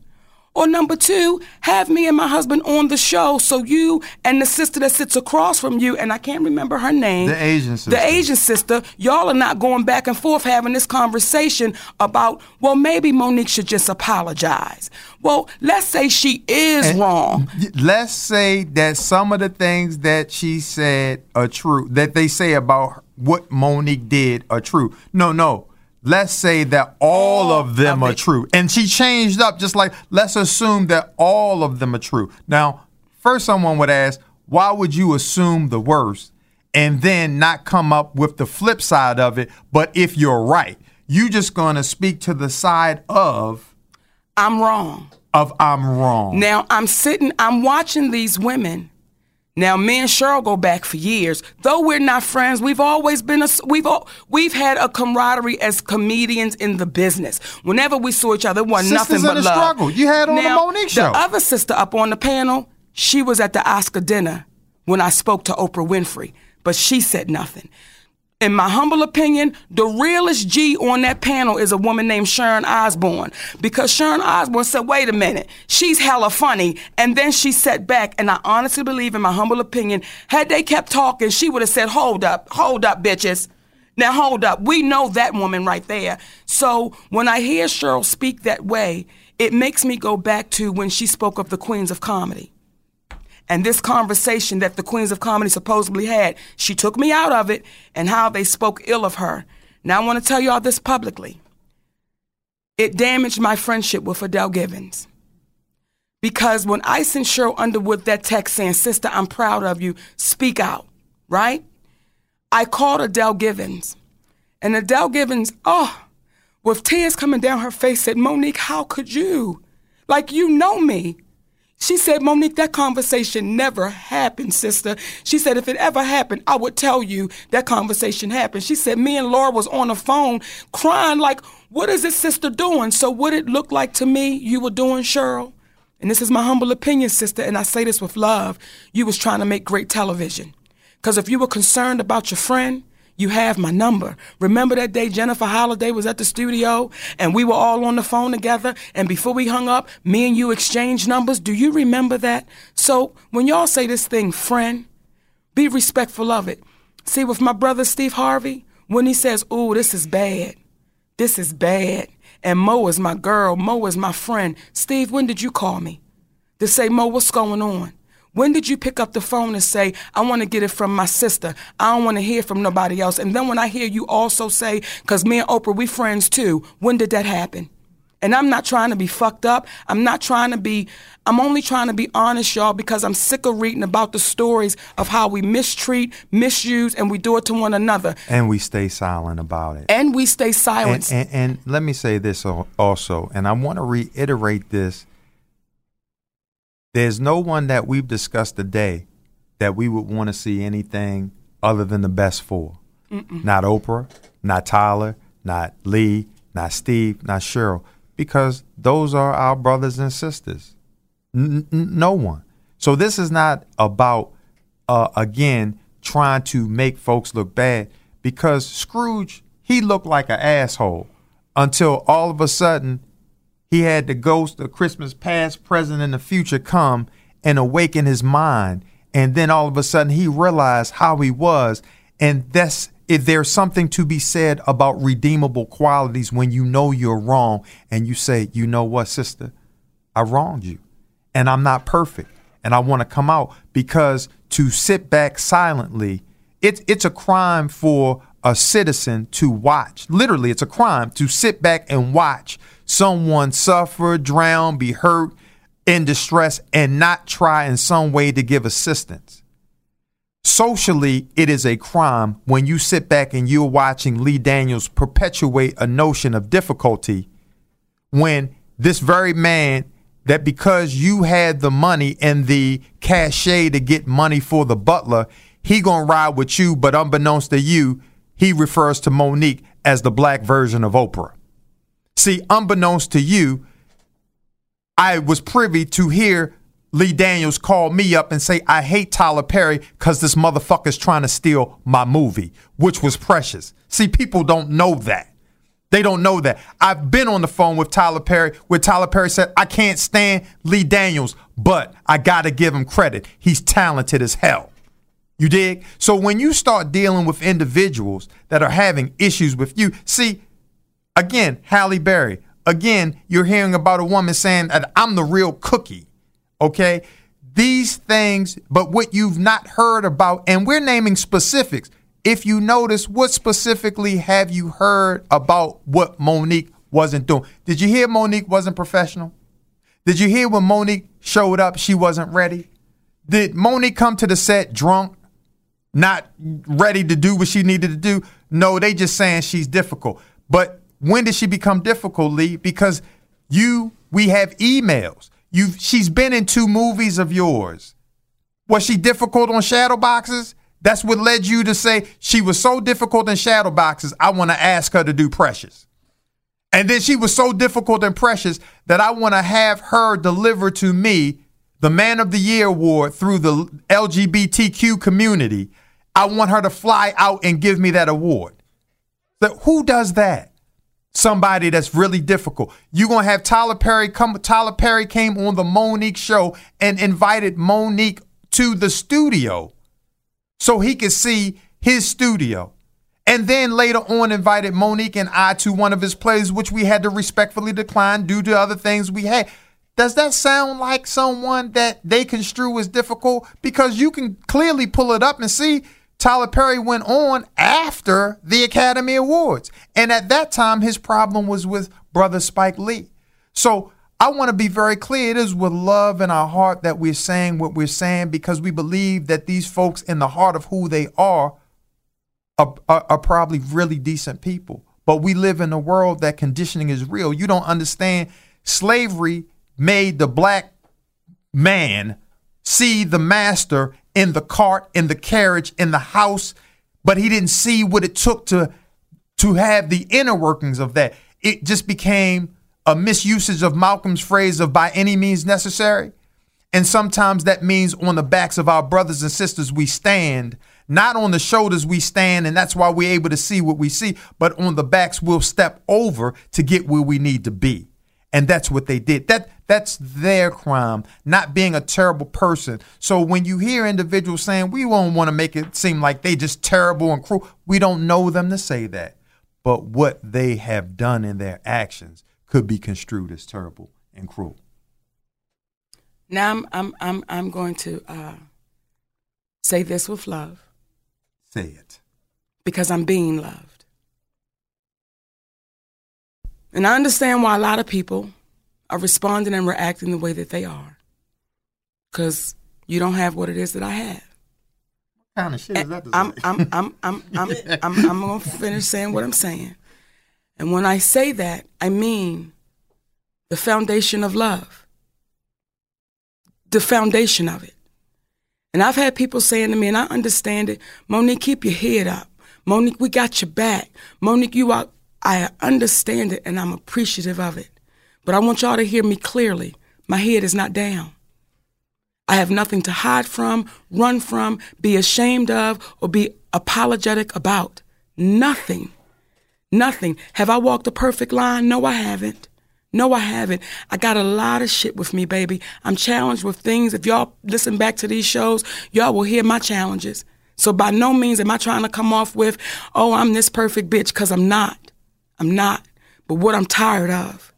Or number two, have me and my husband on the show so you and the sister that sits across from you, and I can't remember her name. The Asian sister. The Asian sister, y'all are not going back and forth having this conversation about, well, maybe Mo'Nique should just apologize. Well, let's say she is wrong. Let's say that some of the things that she said are true, that they say about what Mo'Nique did are true. No, no. Let's say that all of them are true. And she changed up just like, let's assume that all of them are true. Now, first, someone would ask, why would you assume the worst and then not come up with the flip side of it? But if you're right, you're just going to speak to the side of, I'm wrong. of I'm wrong. Now I'm sitting, I'm watching these women. Now me and Sheryl go back for years. Though we're not friends, we've always been a we've all, we've had a camaraderie as comedians in the business. Whenever we saw each other, it wasn't Sisters nothing in but the love. struggle. You had on the Mo'Nique show. The other sister up on the panel, she was at the Oscar dinner when I spoke to Oprah Winfrey, but she said nothing. In my humble opinion, the realest G on that panel is a woman named Sharon Osbourne. Because Sharon Osbourne said, wait a minute, she's hella funny. And then she sat back, and I honestly believe, in my humble opinion, had they kept talking, she would have said, hold up, hold up, bitches. Now hold up. We know that woman right there. So when I hear Sheryl speak that way, it makes me go back to when she spoke of the Queens of Comedy and this conversation that the Queens of Comedy supposedly had, she took me out of it and how they spoke ill of her. Now I want to tell y'all this publicly. It damaged my friendship with Adele Givens. Because when I sent Sheryl Underwood that text saying, Sister, I'm proud of you, speak out, right? I called Adele Givens. And Adele Givens, oh, with tears coming down her face, said, Mo'Nique, how could you? Like, you know me. She said, Mo'Nique, that conversation never happened, sister. She said, if it ever happened, I would tell you that conversation happened. She said, me and Laura was on the phone crying, like, what is this sister doing? So, what it looked like to me you were doing, Sheryl, and this is my humble opinion, sister, and I say this with love, you was trying to make great television. Because if you were concerned about your friend, you have my number. Remember that day Jennifer Holliday was at the studio and we were all on the phone together and before we hung up, me and you exchanged numbers? Do you remember that? So when y'all say this thing, friend, be respectful of it. See, with my brother Steve Harvey, when he says, Ooh, this is bad, this is bad, and Mo is my girl, Mo is my friend. Steve, when did you call me? To say, Mo, what's going on? When did you pick up the phone and say, I want to get it from my sister? I don't want to hear from nobody else. And then when I hear you also say, because me and Oprah, we friends too, when did that happen? And I'm not trying to be fucked up. I'm not trying to be, I'm only trying to be honest, y'all, because I'm sick of reading about the stories of how we mistreat, misuse, and we do it to one another. and we stay silent about it. And we stay silent. and, and let me say this also, and I want to reiterate this. There's no one that we've discussed today that we would want to see anything other than the best for. Not Oprah, not Tyler, not Lee, not Steve, not Sheryl, because those are our brothers and sisters. N- n- no one. So this is not about uh, again trying to make folks look bad because Scrooge he looked like an asshole until all of a sudden he had the ghost of Christmas past, present, and the future come and awaken his mind. And then all of a sudden he realized how he was. And that's if there's something to be said about redeemable qualities when you know you're wrong and you say, you know what, sister, I wronged you. And I'm not perfect. And I want to come out because to sit back silently, it's it's a crime for a citizen to watch. Literally, it's a crime to sit back and watch someone suffer, drown, be hurt, in distress, and not try in some way to give assistance. Socially, it is a crime when you sit back and you're watching Lee Daniels perpetuate a notion of difficulty when this very man that because you had the money and the cachet to get money for the butler, he gonna ride with you, but unbeknownst to you, he refers to Mo'Nique as the black version of Oprah. See, unbeknownst to you, I was privy to hear Lee Daniels call me up and say, I hate Tyler Perry because this motherfucker's trying to steal my movie, which was precious. See, people don't know that. They don't know that. I've been on the phone with Tyler Perry, where Tyler Perry said, I can't stand Lee Daniels, but I got to give him credit. He's talented as hell. You dig? So when you start dealing with individuals that are having issues with you, see, again, Halle Berry, again, you're hearing about a woman saying that I'm the real cookie. Okay? These things, but what you've not heard about, and we're naming specifics if you notice, what specifically have you heard about what Mo'Nique wasn't doing? Did you hear Mo'Nique wasn't professional? Did you hear when Mo'Nique showed up, she wasn't ready? Did Mo'Nique come to the set drunk, not ready to do what she needed to do? No, they just saying she's difficult. But when did she become difficult, Lee? Because you, we have emails. You, she's been in two movies of yours. Was she difficult on shadow boxes? That's what led you to say she was so difficult in shadow boxes. I want to ask her to do Precious. And then she was so difficult and precious that I want to have her deliver to me the Man of the Year award through the LGBTQ community. I want her to fly out and give me that award. So who does that? Somebody that's really difficult. You're gonna have Tyler Perry come. Tyler Perry came on the Mo'Nique show and invited Mo'Nique to the studio so he could see his studio. And then later on invited Mo'Nique and I to one of his plays, which we had to respectfully decline due to other things we had. Does that sound like someone that they construe as difficult? Because you can clearly pull it up and see Tyler Perry went on after the Academy Awards. And at that time, his problem was with brother Spike Lee. So I want to be very clear. It is with love in our heart that we're saying what we're saying because we believe that these folks, in the heart of who they are, are, are, are probably really decent people. But we live in a world that conditioning is real. You don't understand. Slavery made the black man see the master in the cart, in the carriage, in the house, but he didn't see what it took to to have the inner workings of that. It just became a misusage of Malcolm's phrase of by any means necessary. And sometimes that means on the backs of our brothers and sisters we stand, not on the shoulders we stand, and that's why we're able to see what we see, but on the backs we'll step over to get where we need to be. And that's what they did. That that's their crime, not being a terrible person. So when you hear individuals saying we won't want to make it seem like they just terrible and cruel, we don't know them to say that. But what they have done in their actions could be construed as terrible and cruel. Now I'm I'm I'm I'm going to uh, say this with love Say it. because I'm being loved. And I understand why a lot of people are responding and reacting the way that they are. Because you don't have what it is that I have. What kind of shit is that? To I'm say? I'm I'm I'm I'm I'm, I'm gonna finish saying what I'm saying. And when I say that, I mean the foundation of love. The foundation of it. And I've had people saying to me, and I understand it, Mo'Nique, keep your head up. Mo'Nique, we got your back. Mo'Nique, you are I understand it and I'm appreciative of it. But I want y'all to hear me clearly. My head is not down. I have nothing to hide from, run from, be ashamed of, or be apologetic about. Nothing. Nothing. Have I walked a perfect line? No, I haven't. No, I haven't. I got a lot of shit with me, baby. I'm challenged with things. If y'all listen back to these shows, y'all will hear my challenges. So by no means am I trying to come off with, oh, I'm this perfect bitch, because I'm not. I'm not. But what I'm tired of.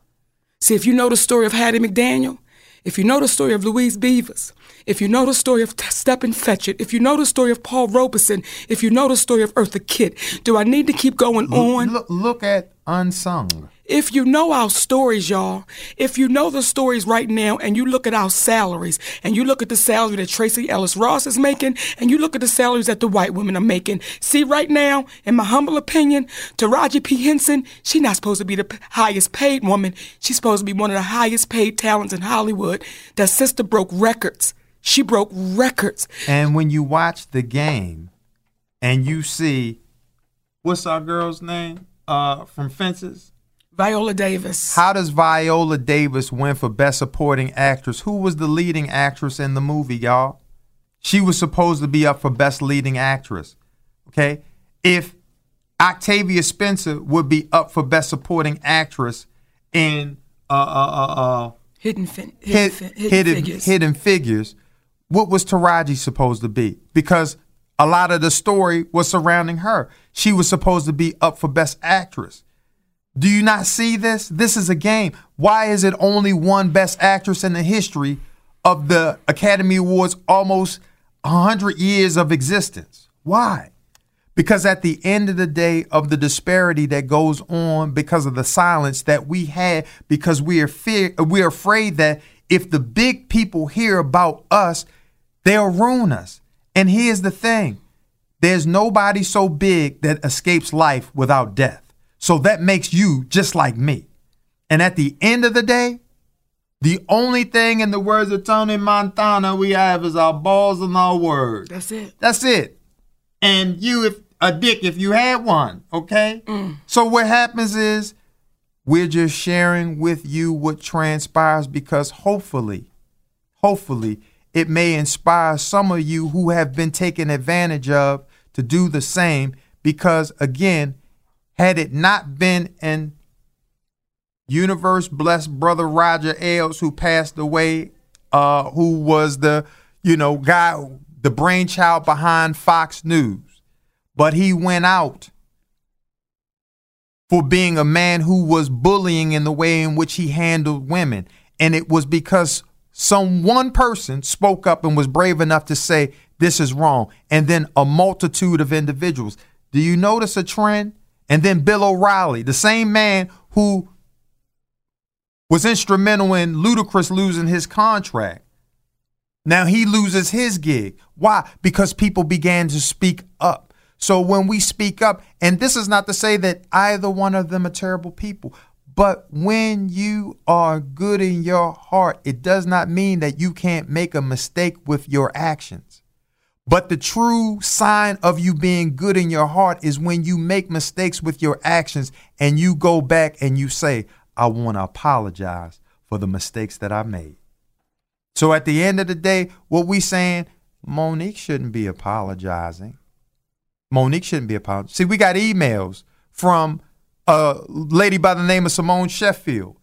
See, if you know the story of Hattie McDaniel, if you know the story of Louise Beavers, if you know the story of Stepin Fetchit, if you know the story of Paul Robeson, if you know the story of Eartha Kitt, do I need to keep going on? Look, look at Unsung. If you know our stories, y'all, if you know the stories right now and you look at our salaries and you look at the salary that Tracee Ellis Ross is making and you look at the salaries that the white women are making, see right now, in my humble opinion, Taraji P. Henson, she's not supposed to be the highest paid woman. She's supposed to be one of the highest paid talents in Hollywood. That sister broke records. She broke records. And when you watch the game and you see, what's our girl's name uh, from Fences? Viola Davis. How does Viola Davis win for Best Supporting Actress? Who was the leading actress in the movie, y'all? She was supposed to be up for Best Leading Actress. Okay? If Octavia Spencer would be up for Best Supporting Actress in uh, uh, uh, uh, Hidden, fin- hidden, fin- hidden, hidden, hidden, figures. figures, what was Taraji supposed to be? Because a lot of the story was surrounding her. She was supposed to be up for Best Actress. Do you not see this? This is a game. Why is it only one Best Actress in the history of the Academy Awards almost 100 years of existence? Why? Because at the end of the day, of the disparity that goes on because of the silence that we had, because we are fear, we're afraid that if the big people hear about us, they'll ruin us. And here's the thing: there's nobody so big that escapes life without death. So that makes you just like me. And at the end of the day, the only thing, in the words of Tony Montana, we have is our balls and our words. That's it. That's it. And you, if a dick, if you had one, okay? Mm. So what happens is we're just sharing with you what transpires because hopefully, hopefully, it may inspire some of you who have been taken advantage of to do the same. Because again, had it not been an universe blessed brother Roger Ailes who passed away, uh, who was the you know guy, the brainchild behind Fox News, but he went out for being a man who was bullying in the way in which he handled women, and it was because some one person spoke up and was brave enough to say this is wrong, and then a multitude of individuals. Do you notice a trend? And then Bill O'Reilly, the same man who was instrumental in Ludacris losing his contract. Now he loses his gig. Why? Because people began to speak up. So when we speak up, and this is not to say that either one of them are terrible people, but when you are good in your heart, it does not mean that you can't make a mistake with your actions. But the true sign of you being good in your heart is when you make mistakes with your actions and you go back and you say, I want to apologize for the mistakes that I made. So at the end of the day, what we saying, Mo'Nique shouldn't be apologizing. Mo'Nique shouldn't be apologizing. See, we got emails from a lady by the name of Simone Sheffield,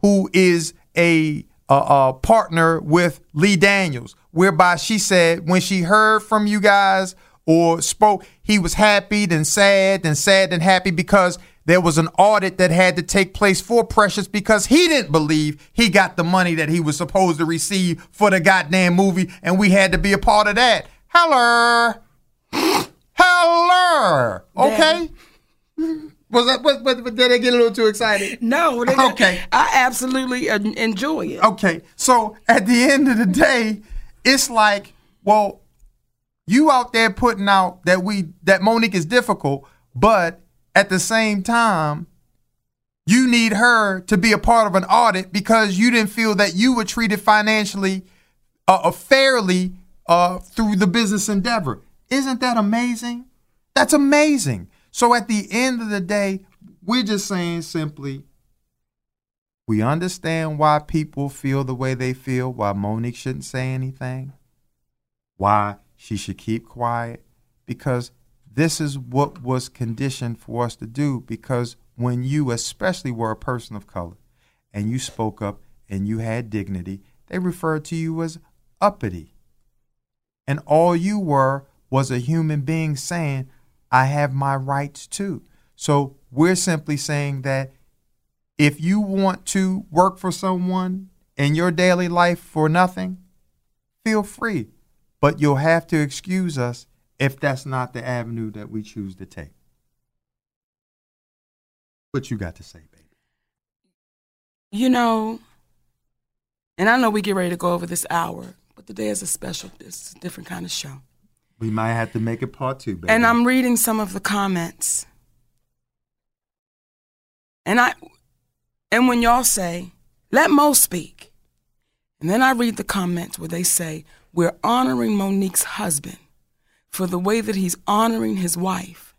who is a, a, a partner with Lee Daniels, whereby she said when she heard from you guys or spoke, he was happy, then sad, then sad, then happy because there was an audit that had to take place for Precious because he didn't believe he got the money that he was supposed to receive for the goddamn movie, and we had to be a part of that. Hello. Hello. Okay. Was that? Was, was, did I get a little too excited? No, they- Okay. I absolutely enjoy it. Okay, so at the end of the day, it's like, well, you out there putting out that we that Mo'Nique is difficult, but at the same time, you need her to be a part of an audit because you didn't feel that you were treated financially uh, uh, fairly uh, through the business endeavor. Isn't that amazing? That's amazing. So at the end of the day, we're just saying simply, We understand why people feel the way they feel, why Mo'Nique shouldn't say anything, why she should keep quiet, because this is what was conditioned for us to do. Because when you, especially, were a person of color and you spoke up and you had dignity, they referred to you as uppity. And all you were was a human being saying, I have my rights too. So we're simply saying that if you want to work for someone in your daily life for nothing, feel free. But you'll have to excuse us if that's not the avenue that we choose to take. What you got to say, baby? You know, and I know we get ready to go over this hour, but today is a special, it's a different kind of show. We might have to make it part two, baby. And I'm reading some of the comments. And I and when y'all say, let Mo speak. And then I read the comments where they say, we're honoring Mo'Nique's husband for the way that he's honoring his wife.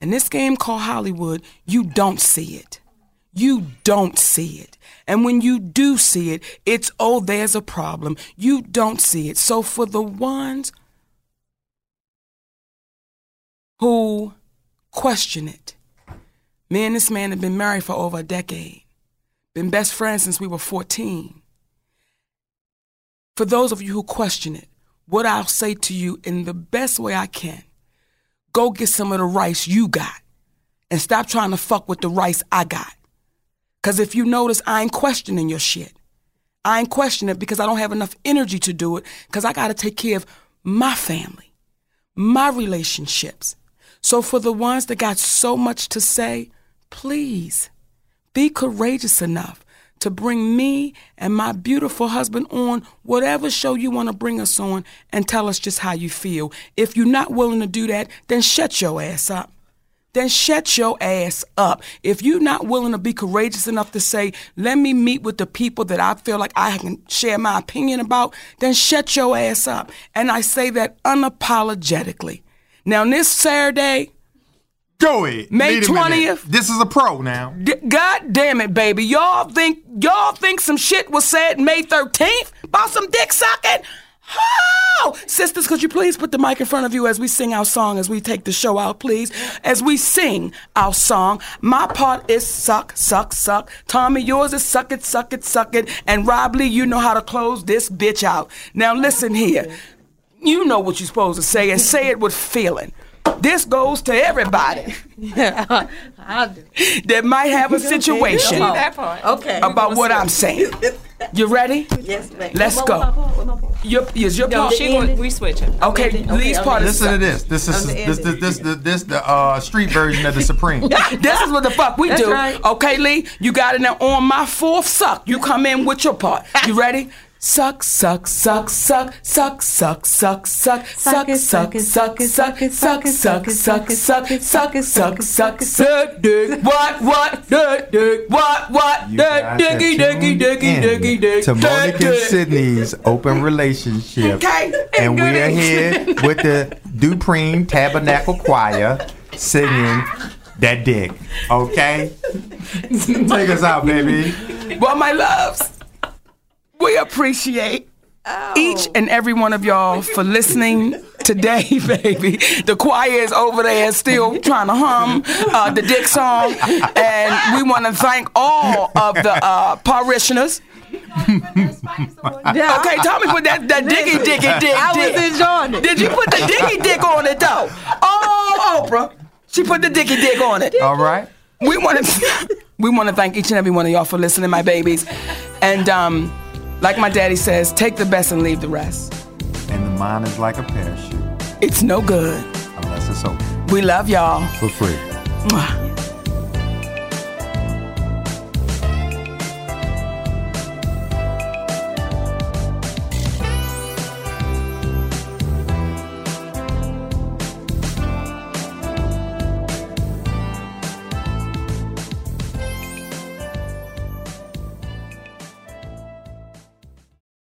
In this game called Hollywood, you don't see it. You don't see it. And when you do see it, it's, oh, there's a problem. You don't see it. So for the ones who question it, me and this man have been married for over a decade, been best friends since we were 14. For those of you who question it, what I'll say to you in the best way I can go get some of the rice you got and stop trying to fuck with the rice I got. Because if you notice, I ain't questioning your shit. I ain't questioning it because I don't have enough energy to do it because I got to take care of my family, my relationships. So for the ones that got so much to say, please be courageous enough to bring me and my beautiful husband on whatever show you want to bring us on and tell us just how you feel. If you're not willing to do that, then shut your ass up. Then shut your ass up. If you're not willing to be courageous enough to say, let me meet with the people that I feel like I can share my opinion about, then shut your ass up. And I say that unapologetically. Now, this Saturday, Go it. May Lead 'em in there. 20th. This is a pro now. D- God damn it, baby. Y'all think y'all think some shit was said May 13th about some dick sucking? Oh! Sisters, could you please put the mic in front of you as we sing our song, as we take the show out, please? As we sing our song, my part is suck, suck, suck. Tommy, yours is suck it, suck it, suck it. And Rob Lee, you know how to close this bitch out. Now listen here. You know what you're supposed to say and say it with feeling. This goes to everybody that might have a situation That part. Okay. about what I'm saying. You ready? Yes, ma'am. Let's go. what my part? What my part? Your, is your part? She gonna, we switching. Okay, Okay, Lee's okay, part is Listen to this. This is I'm the this this this this, this the uh, street version of the Supreme. This is what the fuck we That's do. right. Okay, Lee, you got it now on my fourth suck. You come in with your part. You ready? Suck, suck, suck, suck, suck, suck, suck, suck, suck, it, suck, suck it, suck, suck it, suck, suck it, suck, suck suck, it, suck, suck it, suck, suck suck, it, suck, suck, dick. What, what, dick, dick, what, what, You dick, guys have dicky, dicky, tuned dicky, in dicky, dick, to Monica dick, and dick. Sidney's open relationship. Okay. And we are here with the Dupreme Tabernacle Choir singing that dick. Okay? Take us out, baby. Well, my loves, we appreciate each and every one of y'all for listening today, baby. The choir is over there still trying to hum uh, the dick song, and we want to thank all of the uh, parishioners. Yeah. Okay, Tommy put that, that dicky dicky dick I was dick. enjoying it. Did you put the dicky dick on it though? Oh, Oprah, she put the dicky dick on it. All right? We want to we want to thank each and every one of y'all for listening, my babies. And um, like my daddy says, take the best and leave the rest. And the mind is like a parachute, It's no good. unless it's open We love y'all. for free. Mwah.